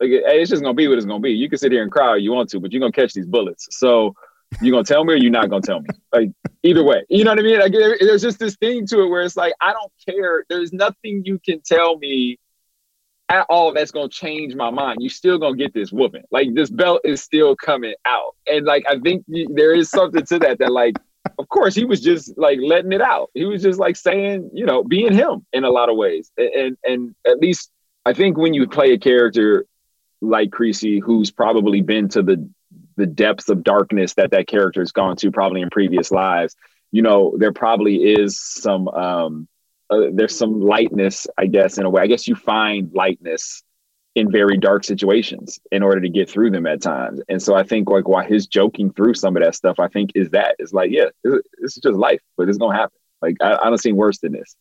like hey, it's just gonna be what it's gonna be. You can sit here and cry if you want to, but you're gonna catch these bullets. So you gonna tell me or you're not gonna tell me? [laughs] Like either way. You know what I mean? Like there's just this thing to it where it's like, I don't care. There's nothing you can tell me at all that's gonna change my mind. You still gonna get this whooping. Like this belt is still coming out, and like I think there is something to that. That like, of course, he was just like letting it out. He was just like saying, you know, being him in a lot of ways. And and at least I think when you play a character like Creasy, who's probably been to the the depths of darkness that that character has gone to probably in previous lives, you know, there probably is some um uh, there's some lightness, I guess, in a way. I guess you find lightness in very dark situations in order to get through them at times. And so I think like why his joking through some of that stuff, I think is that is like, yeah, this, this is just life, but it's gonna happen. Like I, I don't see worse than this.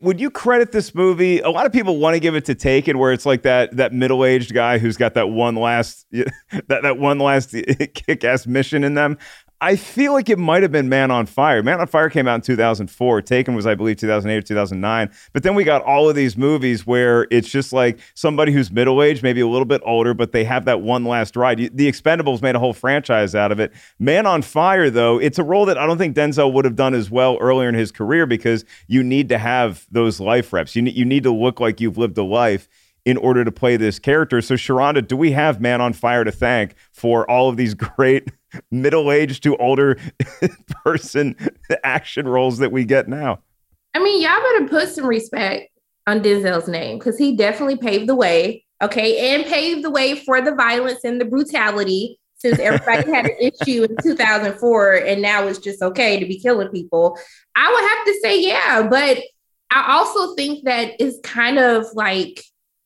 Would you credit this movie? A lot of people want to give it to Taken, where it's like that that middle aged guy who's got that one last [laughs] that that one last [laughs] kick ass mission in them. I feel like it might have been Man on Fire. Man on Fire came out in 2004. Taken was, I believe, 2008 or 2009. But then we got all of these movies where it's just like somebody who's middle aged, maybe a little bit older, but they have that one last ride. The Expendables made a whole franchise out of it. Man on Fire, though, it's a role that I don't think Denzel would have done as well earlier in his career because you need to have those life reps. You, you need to look like you've lived a life in order to play this character. So, Sharonda, do we have Man on Fire to thank for all of these [laughs] great middle-aged to older [laughs] person action roles that we get now. I mean, y'all better put some respect on Denzel's name because he definitely paved the way. Okay, and paved the way for the violence and the brutality since everybody had an issue in 2004 and now it's just okay to be killing people. I would have to say, yeah, but I also think that it's kind of like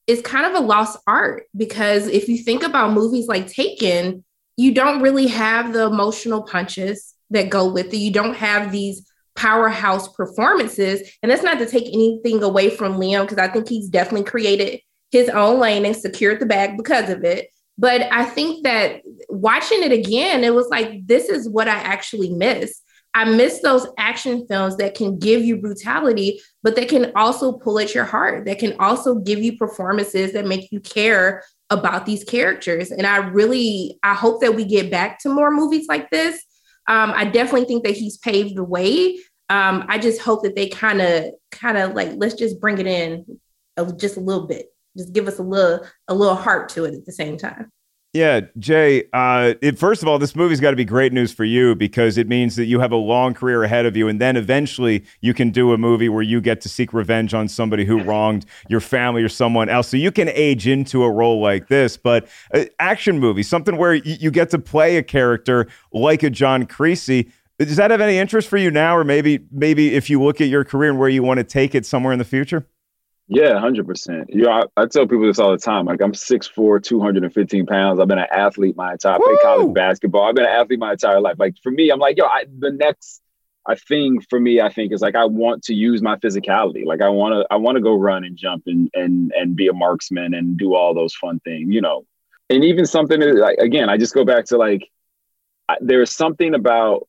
it's kind of a lost art because if you think about movies like Taken, you don't really have the emotional punches that go with it. You don't have these powerhouse performances. And that's not to take anything away from Liam, because I think he's definitely created his own lane and secured the bag because of it. But I think that watching it again, it was like, this is what I actually miss. I miss those action films that can give you brutality, but that can also pull at your heart, that can also give you performances that make you care about these characters. And I really, I hope that we get back to more movies like this. Um, I definitely think that he's paved the way. Um, I just hope that they kind of, kind of like, let's just bring it in a, just a little bit. Just give us a little, a little heart to it at the same time. Yeah, Jay. Uh, it, first of all, this movie's got to be great news for you because it means that you have a long career ahead of you, and then eventually you can do a movie where you get to seek revenge on somebody who wronged your family or someone else. So you can age into a role like this. But uh, action movie, something where y- you get to play a character like a John Creasy. Does that have any interest for you now, or maybe maybe if you look at your career and where you want to take it somewhere in the future? Yeah, hundred percent. You know, I, I, tell people this all the time. Like I'm 6'4", 215 pounds. I've been an athlete my entire played college basketball. I've been an athlete my entire life. Like for me, I'm like, yo, I, the next I thing for me, I think, is like I want to use my physicality. Like I want to, I want to go run and jump and and and be a marksman and do all those fun things, you know. And even something like again, I just go back to like I, there is something about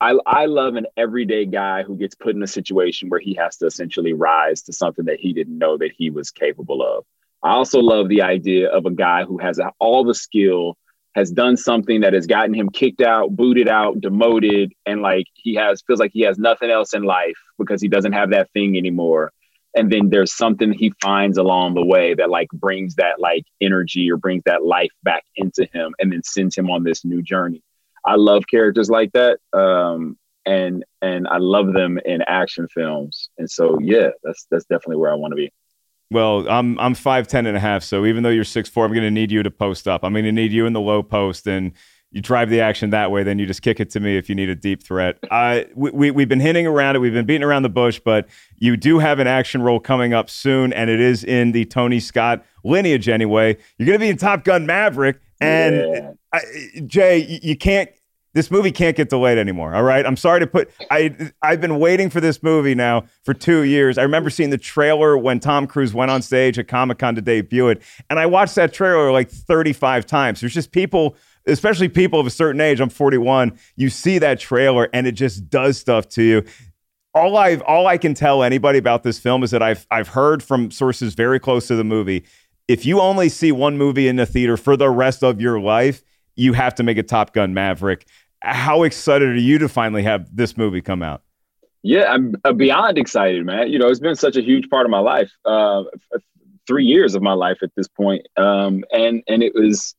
I, I love an everyday guy who gets put in a situation where he has to essentially rise to something that he didn't know that he was capable of. I also love the idea of a guy who has all the skill, has done something that has gotten him kicked out, booted out, demoted, and like he has feels like he has nothing else in life because he doesn't have that thing anymore. And then there's something he finds along the way that like brings that like energy or brings that life back into him and then sends him on this new journey. I love characters like that. Um, and and I love them in action films. And so yeah, that's that's definitely where I want to be. Well, I'm I'm 5'10 and a half, so even though you're six four, I'm going to need you to post up. I'm going to need you in the low post and you drive the action that way, then you just kick it to me if you need a deep threat. [laughs] Uh, we, we, we've been hinting around it. We've been beating around the bush, but you do have an action role coming up soon, and it is in the Tony Scott lineage anyway. You're going to be in Top Gun Maverick. And yeah. I, Jay, you can't this movie can't get delayed anymore. All right. I'm sorry to put I I've been waiting for this movie now for two years. I remember seeing the trailer when Tom Cruise went on stage at Comic Con to debut it. And I watched that trailer like 35 times. There's just people, especially people of a certain age. I'm 41. You see that trailer and it just does stuff to you. All I've all I can tell anybody about this film is that I've I've heard from sources very close to the movie. If you only see one movie in the theater for the rest of your life, you have to make a Top Gun Maverick how excited are you to finally have this movie come out? Yeah, I'm beyond excited, man. You know, it's been such a huge part of my life. Uh, three years of my life at this point. Um, and and it was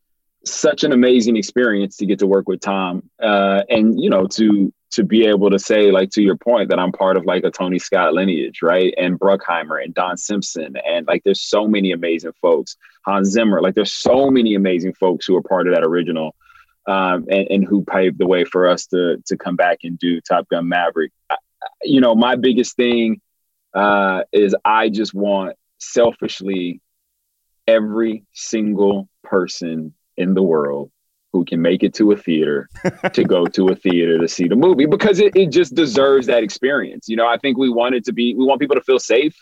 such an amazing experience to get to work with Tom, uh, and you know to to be able to say like to your point that I'm part of like a Tony Scott lineage, right? And Bruckheimer and Don Simpson, and like there's so many amazing folks. Hans Zimmer, like there's so many amazing folks who are part of that original. Um, and, and who paved the way for us to to come back and do Top Gun Maverick. I, you know, my biggest thing uh, is I just want selfishly every single person in the world who can make it to a theater to go to a theater to see the movie because it, it just deserves that experience. You know, I think we want it to be, we want people to feel safe.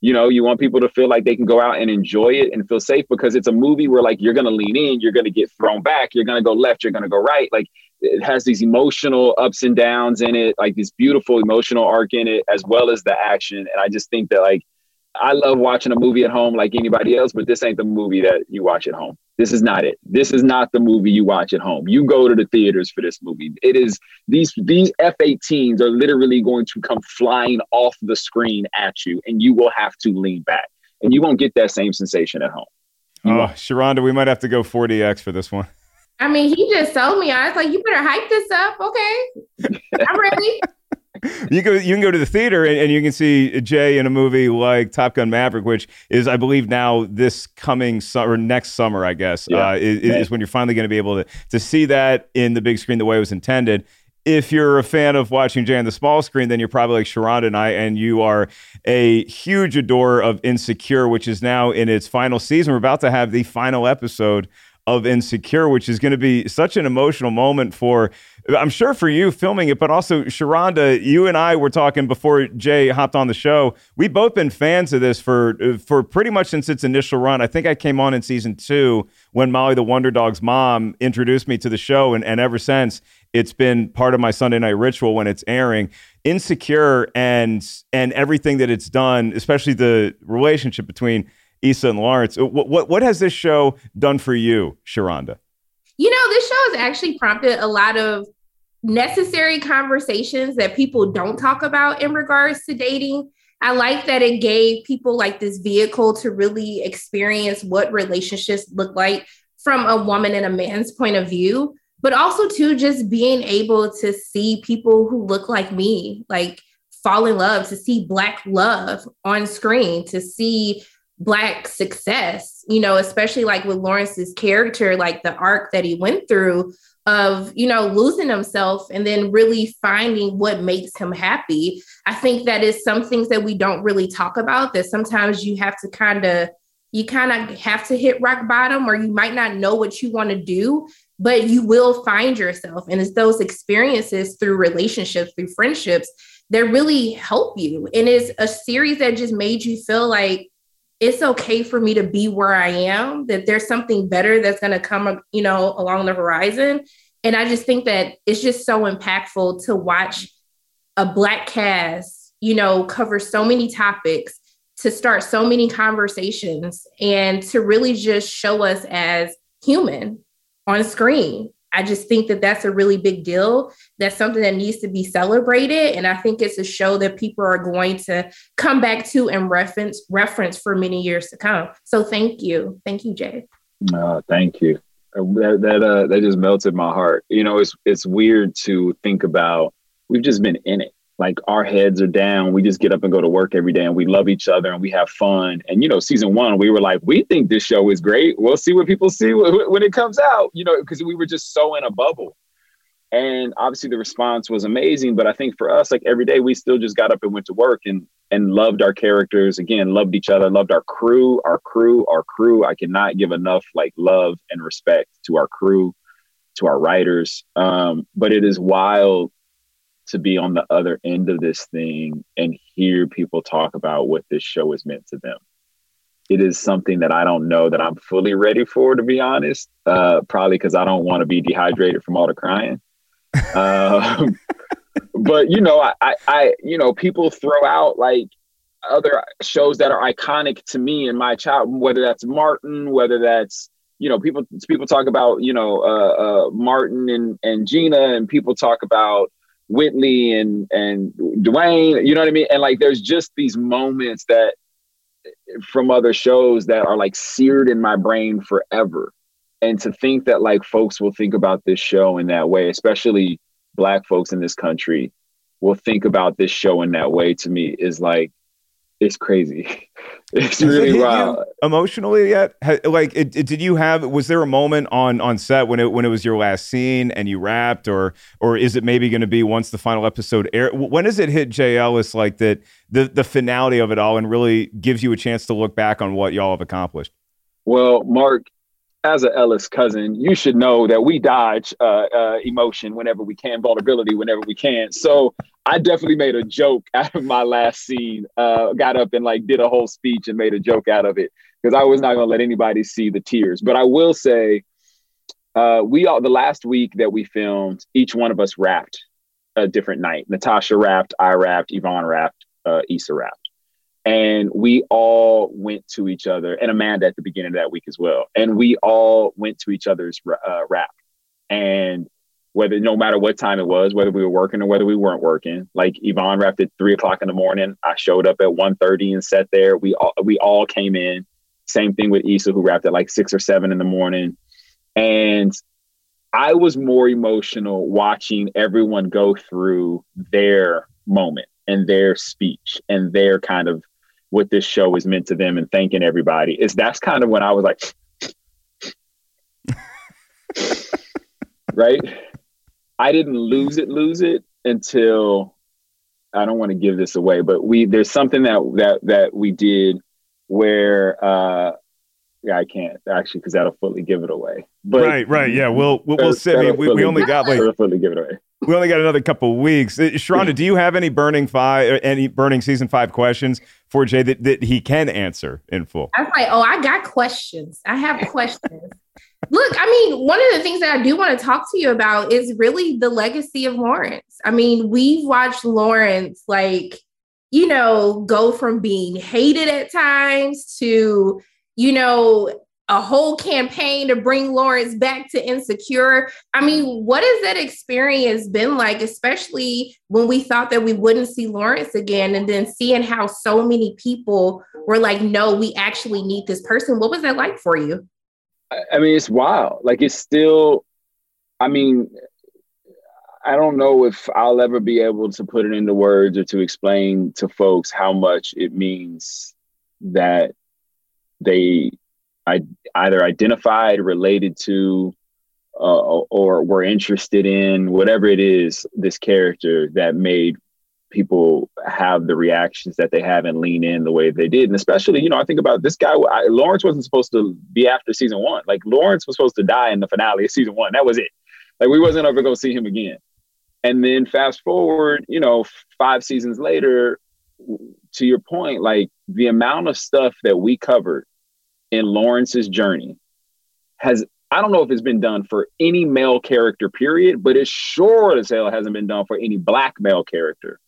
You know, you want people to feel like they can go out and enjoy it and feel safe because it's a movie where like you're going to lean in, you're going to get thrown back, you're going to go left, you're going to go right. Like it has these emotional ups and downs in it, like this beautiful emotional arc in it, as well as the action. And I just think that like I love watching a movie at home like anybody else, but this ain't the movie that you watch at home. This is not it. This is not the movie you watch at home. You go to the theaters for this movie. It is these these F-18s are literally going to come flying off the screen at you, and you will have to lean back, and you won't get that same sensation at home. Oh, Sharonda, we might have to go 4DX for this one. I mean, he just told me. I was like, you better hype this up. Okay. I'm ready. [laughs] you go you can go to the theater and, and, you can see Jay in a movie like Top Gun Maverick, which is I believe now this coming summer next summer, I guess, yeah. uh, is, is, when you're finally going to be able to to see that in the big screen the way it was intended. If you're a fan of watching Jay on the small screen, then you're probably like Sharonda and I, and you are a huge adorer of Insecure, which is now in its final season. We're about to have the final episode of Insecure, which is going to be such an emotional moment for, I'm sure for you filming it, but also Sharonda, you and I were talking before Jay hopped on the show. We've both been fans of this for for pretty much since its initial run. I think I came on in season two when Molly the Wonder Dog's mom introduced me to the show, and, and ever since it's been part of my Sunday night ritual when it's airing. Insecure and and everything that it's done, especially the relationship between Issa and Lawrence. Uh, what, what, what has this show done for you, Sharonda? You know, this show has actually prompted a lot of necessary conversations that people don't talk about in regards to dating. I like that it gave people like this vehicle to really experience what relationships look like from a woman and a man's point of view, but also to just being able to see people who look like me, like fall in love, to see Black love on screen, to see black success you know especially like with lawrence's character like the arc that he went through of you know losing himself and then really finding what makes him happy. I think that is some things that we don't really talk about that sometimes you have to kind of you kind of have to hit rock bottom or you might not know what you want to do but you will find yourself. And it's those experiences through relationships through friendships that really help you. And it's a series that just made you feel like it's okay for me to be where I am, that there's something better that's going to come, you know, along the horizon. And I just think that it's just so impactful to watch a black cast, you know, cover so many topics, to start so many conversations, and to really just show us as human on screen. I just think that that's a really big deal. That's something that needs to be celebrated, and I think it's a show that people are going to come back to and reference reference for many years to come. So thank you, thank you, Jay. Uh, thank you. Uh, that that uh, that just melted my heart. You know, it's it's weird to think about. We've just been in it like our heads are down. We just get up and go to work every day and we love each other and we have fun. And, you know, season one, we were like, we think this show is great. We'll see what people see when it comes out, you know, because we were just so in a bubble. And obviously the response was amazing. But I think for us, like every day, we still just got up and went to work and, and loved our characters again, loved each other, loved our crew, our crew, our crew. I cannot give enough like love and respect to our crew, to our writers. Um, but it is wild to be on the other end of this thing and hear people talk about what this show is meant to them. It is something that I don't know that I'm fully ready for, to be honest. Uh, probably because I don't want to be dehydrated from all the crying. Um, [laughs] but you know, I, I, you know, people throw out like other shows that are iconic to me in my child, whether that's Martin, whether that's you know, people people talk about you know uh, uh, Martin and and Gina, and people talk about Whitley and and Dwayne, you know what I mean? And like there's just these moments that from other shows that are like seared in my brain forever. And to think that like folks will think about this show in that way, especially black folks in this country will think about this show in that way to me is like it's crazy. [laughs] it's it really hit wild. emotionally yet? Like, it, it- did you have? Was there a moment on on set when it when it was your last scene and you wrapped, or or is it maybe going to be once the final episode air? When does it hit Jay Ellis like that? The the finality of it all and really gives you a chance to look back on what y'all have accomplished. Well, Mark, as a Ellis cousin, you should know that we dodge uh, uh, emotion whenever we can, vulnerability whenever we can. So I definitely made a joke [laughs] out of my last scene. Uh, got up and like did a whole speech and made a joke out of it because I was not going to let anybody see the tears. But I will say, uh, we all the last week that we filmed, each one of us wrapped a different night. Natasha wrapped, I wrapped, Yvonne wrapped, uh, Issa wrapped and we all went to each other and amanda at the beginning of that week as well. And we all went to each other's uh, wrap. And whether no matter what time it was whether we were working or whether we weren't working like yvonne wrapped at three o'clock in the morning. I showed up at 1.30 and sat there. We all we all came in. Same thing with Issa, who wrapped at like six or seven in the morning. And i was more emotional watching everyone go through their moment and their speech and their kind of what this show is meant to them and thanking everybody is that's kind of when I was like right I didn't lose it lose it until I don't want to give this away but we there's something that that that we did where uh yeah I can't actually because that'll fully give it away but right, right, yeah. We'll we'll, we'll say. I we, we only got like fully give it away we only got another couple of weeks. Uh, Sharonda, do you have any burning five, any burning season five questions for Jay that, that he can answer in full? I was like, oh, I got questions. I have questions. [laughs] Look, I mean, one of the things that I do want to talk to you about is really the legacy of Lawrence. I mean, we've watched Lawrence, like, you know, go from being hated at times to, you know, a whole campaign to bring Lawrence back to Insecure. I mean, what has that experience been like, especially when we thought that we wouldn't see Lawrence again, and then seeing how so many people were like, no, we actually need this person? What was that like for you? I mean, it's wild. Like it's still. I mean, I don't know if I'll ever be able to put it into words or to explain to folks how much it means that they I either identified, related to, uh, or were interested in whatever it is this character that made people have the reactions that they have and lean in the way they did. And especially, you know, I think about this guy. I, Lawrence wasn't supposed to be after season one. Like Lawrence was supposed to die in the finale of season one. That was it. Like we wasn't ever going to see him again. And then fast forward, you know, five seasons later, to your point, like the amount of stuff that we covered in Lawrence's journey has I don't know if it's been done for any male character, period, but it sure as hell hasn't been done for any black male character.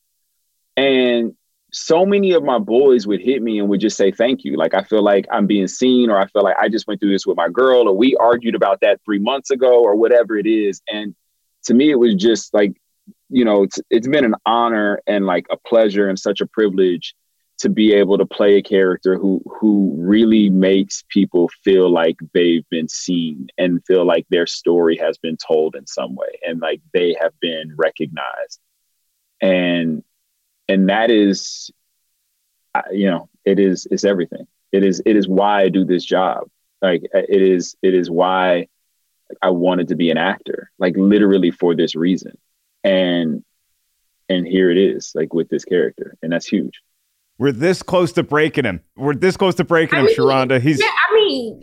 And so many of my boys would hit me and would just say thank you. Like I feel like I'm being seen, or I feel like I just went through this with my girl, or we argued about that three months ago, or whatever it is. And to me, it was just like, you know, it's it's been an honor and like a pleasure and such a privilege to be able to play a character who who really makes people feel like they've been seen and feel like their story has been told in some way and like they have been recognized. And and that is you know it is it's everything. It is it is why i do this job. Like uh, it is it is why i wanted to be an actor like literally for this reason. And and here it is like with this character and that's huge we're this close to breaking him. We're this close to breaking I him, mean, Sharonda. He's yeah. I mean,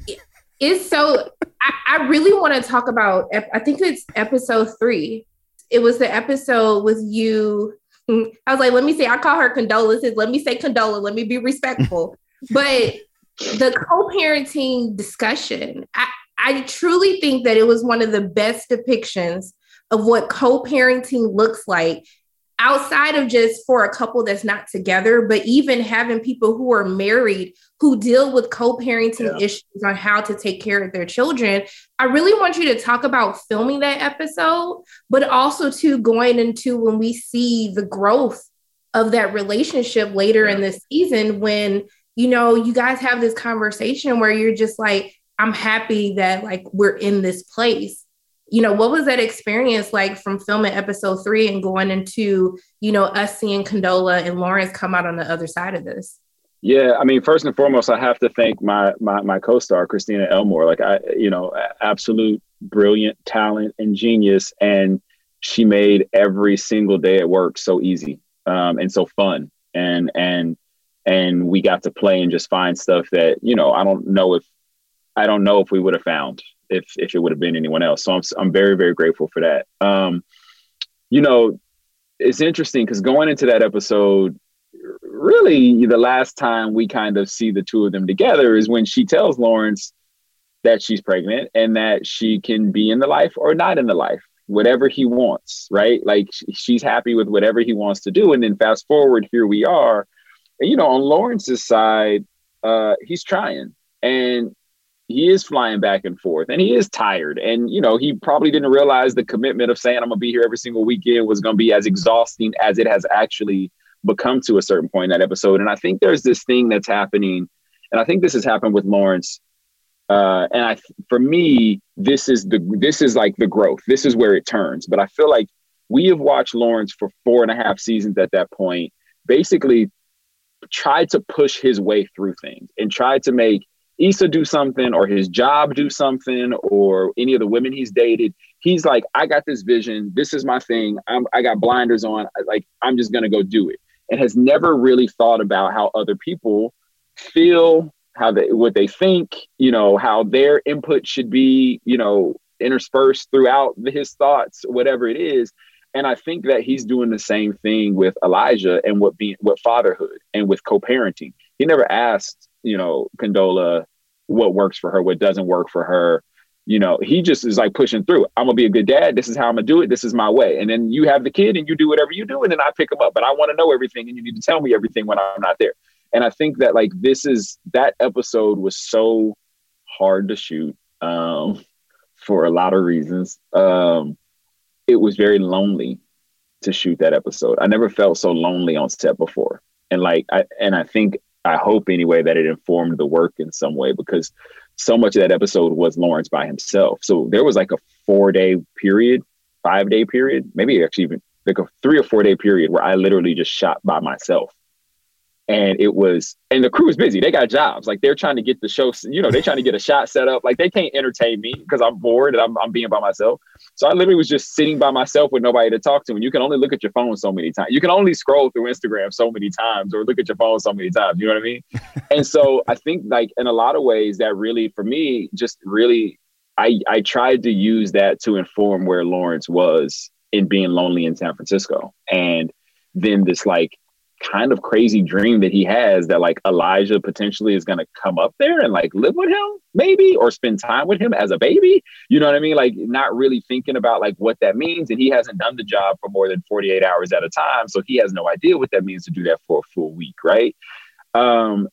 it's so. I, I really want to talk about. I think it's episode three. It was the episode with you. [laughs] I was like, let me say. I call her condolences. Let me say condola. Let me be respectful. [laughs] but the co-parenting discussion, I, I truly think that it was one of the best depictions of what co-parenting looks like outside of just for a couple that's not together, but even having people who are married who deal with co-parenting yeah. issues on how to take care of their children. I really want you to talk about filming that episode, but also to going into when we see the growth of that relationship later yeah. in the season when you know, you guys have this conversation where you're just like, I'm happy that like we're in this place. You know, what was that experience like from filming episode three and going into, you know, us seeing Condola and Lawrence come out on the other side of this? Yeah, I mean, first and foremost, I have to thank my my my co-star Christina Elmore. Like I, you know, absolute brilliant talent and genius, and she made every single day at work so easy um, and so fun, and and and we got to play and just find stuff that you know I don't know if I don't know if we would have found if if it would have been anyone else. So I'm I'm very very grateful for that. Um, you know, it's interesting because going into that episode really the last time we kind of see the two of them together is when she tells Lawrence that she's pregnant and that she can be in the life or not in the life, whatever he wants, right? Like she's happy with whatever he wants to do. And then fast forward, here we are. And, you know, on Lawrence's side, uh, he's trying and he is flying back and forth and he is tired. And, you know, he probably didn't realize the commitment of saying, I'm going to be here every single weekend was going to be as exhausting as it has actually become to a certain point in that episode. And I think there's this thing that's happening, and I think this has happened with Lawrence. Uh, and I, for me, this is the this is like the growth. This is where it turns. But I feel like we have watched Lawrence for four and a half seasons at that point, basically tried to push his way through things and tried to make Issa do something or his job do something or any of the women he's dated. He's like, I got this vision. This is my thing. I'm, I got blinders on. Like, I'm just going to go do it and has never really thought about how other people feel, how they what they think, you know, how their input should be, you know, interspersed throughout his thoughts, whatever it is. And I think that he's doing the same thing with Elijah and what being what fatherhood and with co-parenting. He never asked, you know, Condola what works for her, what doesn't work for her you know, he just is like pushing through. I'm gonna be a good dad. This is how I'm gonna do it. This is my way. And then you have the kid and you do whatever you do, and then I pick him up. But I want to know everything, and you need to tell me everything when I'm not there. And I think that like this is that episode was so hard to shoot um, for a lot of reasons. Um, it was very lonely to shoot that episode. I never felt so lonely on set before. And like I and I think I hope anyway that it informed the work in some way because so much of that episode was Lawrence by himself. So there was like a four day period, five day period, maybe actually even like a three or four day period where I literally just shot by myself and it was and the crew is busy. They got jobs. Like they're trying to get the show you know they're trying to get a shot set up. Like they can't entertain me because i'm bored and I'm, I'm being by myself. So i literally was just sitting by myself with nobody to talk to and you can only look at your phone so many times. You can only scroll through instagram so many times or look at your phone so many times you know what i mean? [laughs] And so i think like in a lot of ways that really for me just really i i tried to use that to inform where lawrence was in being lonely in san francisco. And then this like kind of crazy dream that he has that like Elijah potentially is going to come up there and like live with him maybe or spend time with him as a baby. You know what i mean? Like not really thinking about like what that means and he hasn't done the job for more than 48 hours at a time so he has no idea what that means to do that for a full week right? Um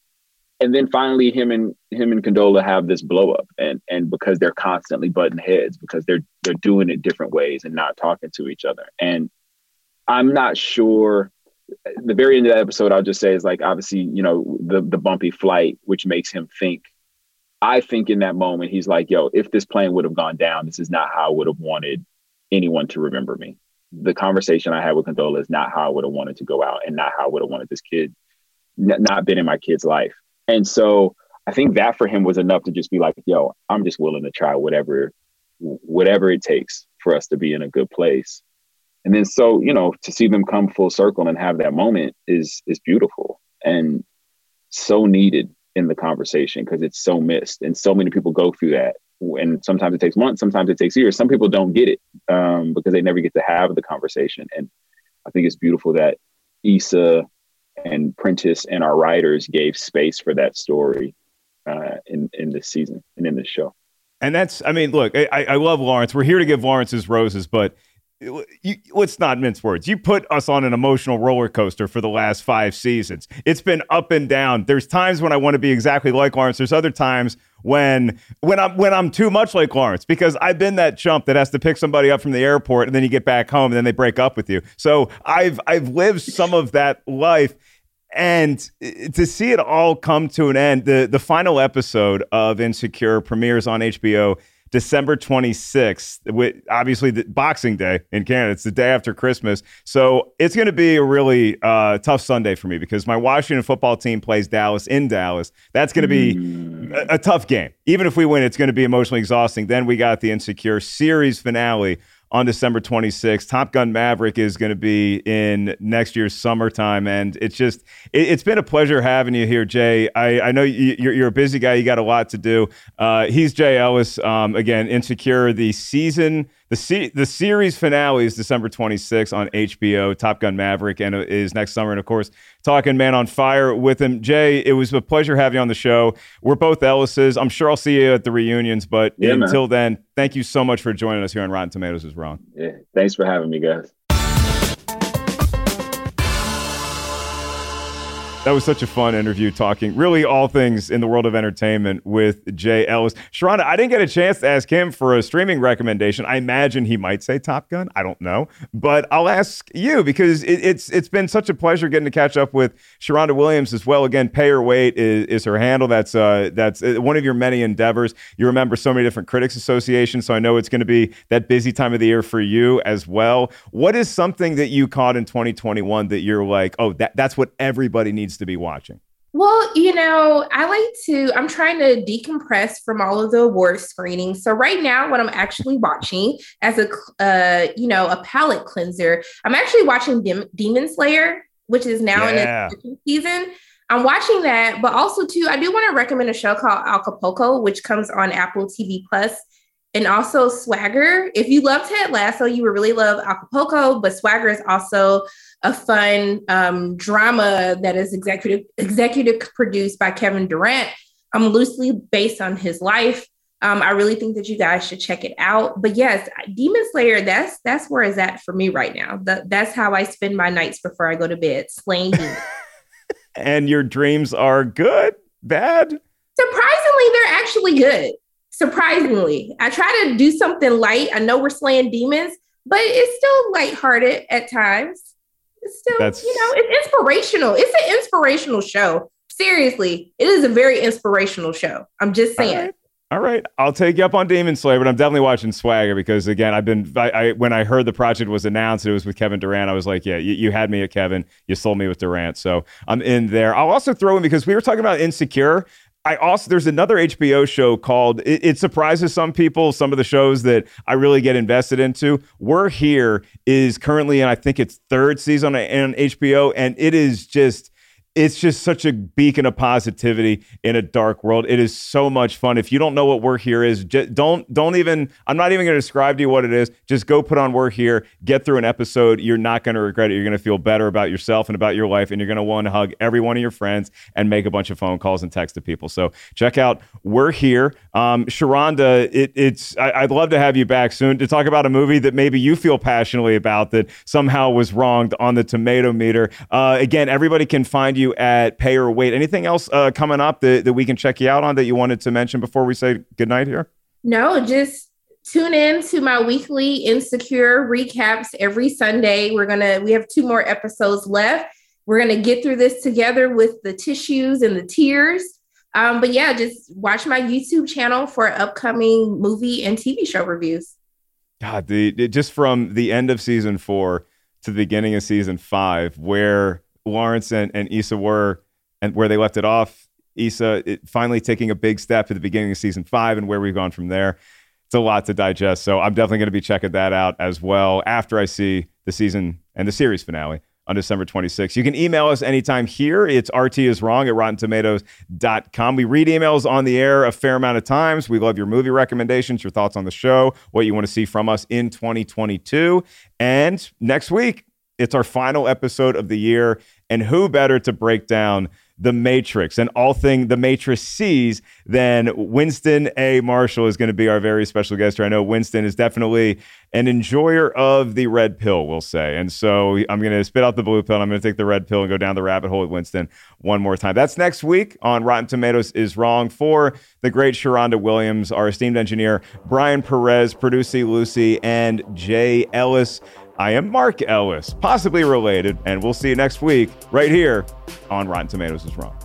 and then finally him and him and Condola have this blow up and and because they're constantly butting heads because they're they're doing it different ways and not talking to each other. And I'm not sure the very end of that episode, I'll just say is like obviously, you know, the the bumpy flight, which makes him think. I think in that moment, he's like, yo, if this plane would have gone down, this is not how I would have wanted anyone to remember me. The conversation I had with Condola is not how I would have wanted to go out and not how I would have wanted this kid n- not been in my kid's life. And so I think that for him was enough to just be like, yo, I'm just willing to try whatever whatever it takes for us to be in a good place and then so you know to see them come full circle and have that moment is is beautiful and so needed in the conversation because it's so missed and so many people go through that and sometimes it takes months sometimes it takes years some people don't get it um, because they never get to have the conversation and i think it's beautiful that Issa and Prentice and our writers gave space for that story uh, in in this season and in this show. And that's, I mean, look, I, I love Lawrence. We're here to give Lawrence his roses, but you, let's not mince words. You put us on an emotional roller coaster for the last five seasons. It's been up and down. There's times when I want to be exactly like Lawrence. There's other times when when I'm when I'm too much like Lawrence because I've been that chump that has to pick somebody up from the airport and then you get back home and then they break up with you. So I've I've lived some of that life. and to see it all come to an end, the the final episode of Insecure premieres on HBO December 26th, with obviously the Boxing Day in Canada. It's the day after Christmas. So it's going to be a really uh, tough Sunday for me because my Washington football team plays Dallas in Dallas. That's going to be a, a tough game. Even if we win, it's going to be emotionally exhausting. Then we got the Insecure series finale on December 26th. Top Gun Maverick is going to be in next year's summertime. And it's just, it, has been a pleasure having you here, Jay. I, I know you, are you're a busy guy. You got a lot to do. Uh, he's Jay Ellis. Um, again, Insecure, the season the se- the series finale is December 26th on HBO. Top Gun Maverick and is next summer, and of course, talking Man on Fire with him. Jay, it was a pleasure having you on the show. We're both Ellis's. I'm sure I'll see you at the reunions, but yeah, until man. then, thank you so much for joining us here on Rotten Tomatoes is Wrong. Yeah, thanks for having me, guys. That was such a fun interview talking really all things in the world of entertainment with Jay Ellis. Sharonda, I didn't get a chance to ask him for a streaming recommendation. I imagine he might say Top Gun. I don't know. But I'll ask you because it, it's it's been such a pleasure getting to catch up with Sharonda Williams as well. Again, Pay or Wait is, is her handle. That's uh, that's uh, one of your many endeavors. You remember so many different critics associations, so I know it's going to be that busy time of the year for you as well. What is something that you caught in 2021 that you're like, oh, that, that's what everybody needs needs to be watching? Well, you know, I like to, I'm trying to decompress from all of the award screenings. So, right now, what I'm actually watching as a, uh, you know, a palate cleanser, I'm actually watching Dem- Demon Slayer, which is now yeah. in its season. I'm watching that, but also, too, I do want to recommend a show called Acapulco, which comes on Apple TV Plus and also Swagger. If you love Ted Lasso, you would really love Acapulco, but Swagger is also a fun um, drama that is executive executive produced by Kevin Durant. I'm um, loosely based on his life. Um, I really think that you guys should check it out. But yes, Demon Slayer, that's that's where it's at for me right now. That's how I spend my nights before I go to bed, slaying [laughs] demons. and your dreams are good, bad? Surprisingly, they're actually good. Surprisingly, I try to do something light. I know we're slaying demons, but it's still lighthearted at times it's still, That's... you know, it's inspirational. It's an inspirational show. Seriously, it is a very inspirational show. I'm just saying. All right. All right. I'll take you up on Demon Slayer, but I'm definitely watching Swagger because again, I've been I, I, when I heard the project was announced, it was with Kevin Durant. I was like, yeah, you, you, had me at Kevin, you sold me with Durant, so I'm in there. I'll also throw in because we were talking about Insecure. I also there's another HBO show called it, it, surprises some people. Some of the shows that I really get invested into. We're here is currently in I think its third season on HBO, and it is just it's just such a beacon of positivity in a dark world. It is so much fun. If you don't know what We're Here is, just don't don't even. I'm not even going to describe to you what it is. Just go put on We're Here, get through an episode. You're not going to regret it. You're going to feel better about yourself and about your life, and you're going to want to hug every one of your friends and make a bunch of phone calls and text to people. So check out We're Here, um, Sharonda. It, it's I, would love to have you back soon to talk about a movie that maybe you feel passionately about that somehow was wronged on the tomato meter. Uh, again, everybody can find you you at Pay or Wait. Anything else uh, coming up that, that we can check you out on that you wanted to mention before we say goodnight here? No, just tune in to my weekly insecure recaps every Sunday. We're gonna we have two more episodes left. We're gonna get through this together with the tissues and the tears. Um, but yeah, just watch my YouTube channel for upcoming movie and TV show reviews. God, the just from the end of season four to the beginning of season five, where Lawrence and, and Issa were and where they left it off. Issa it, finally taking a big step at the beginning of season five and where we've gone from there. It's a lot to digest. So I'm definitely going to be checking that out as well after I see the season and the series finale on December 26th. You can email us anytime here. It's RT is wrong at rottentomatoes.com. We read emails on the air a fair amount of times. We love your movie recommendations, your thoughts on the show, what you want to see from us in 2022. And next week, it's our final episode of the year, and who better to break down the Matrix and all thing the Matrix sees than Winston A. Marshall is going to be our very special guest here. I know Winston is definitely an enjoyer of the red pill, we'll say. And so I'm going to spit out the blue pill and I'm going to take the red pill and go down the rabbit hole with Winston one more time. That's next week on Rotten Tomatoes is Wrong for the great Sharonda Williams, our esteemed engineer, Brian Perez, Producy Lucy, and Jay Ellis. I am Mark Ellis, possibly related, and we'll see you next week right here on Rotten Tomatoes is Wrong.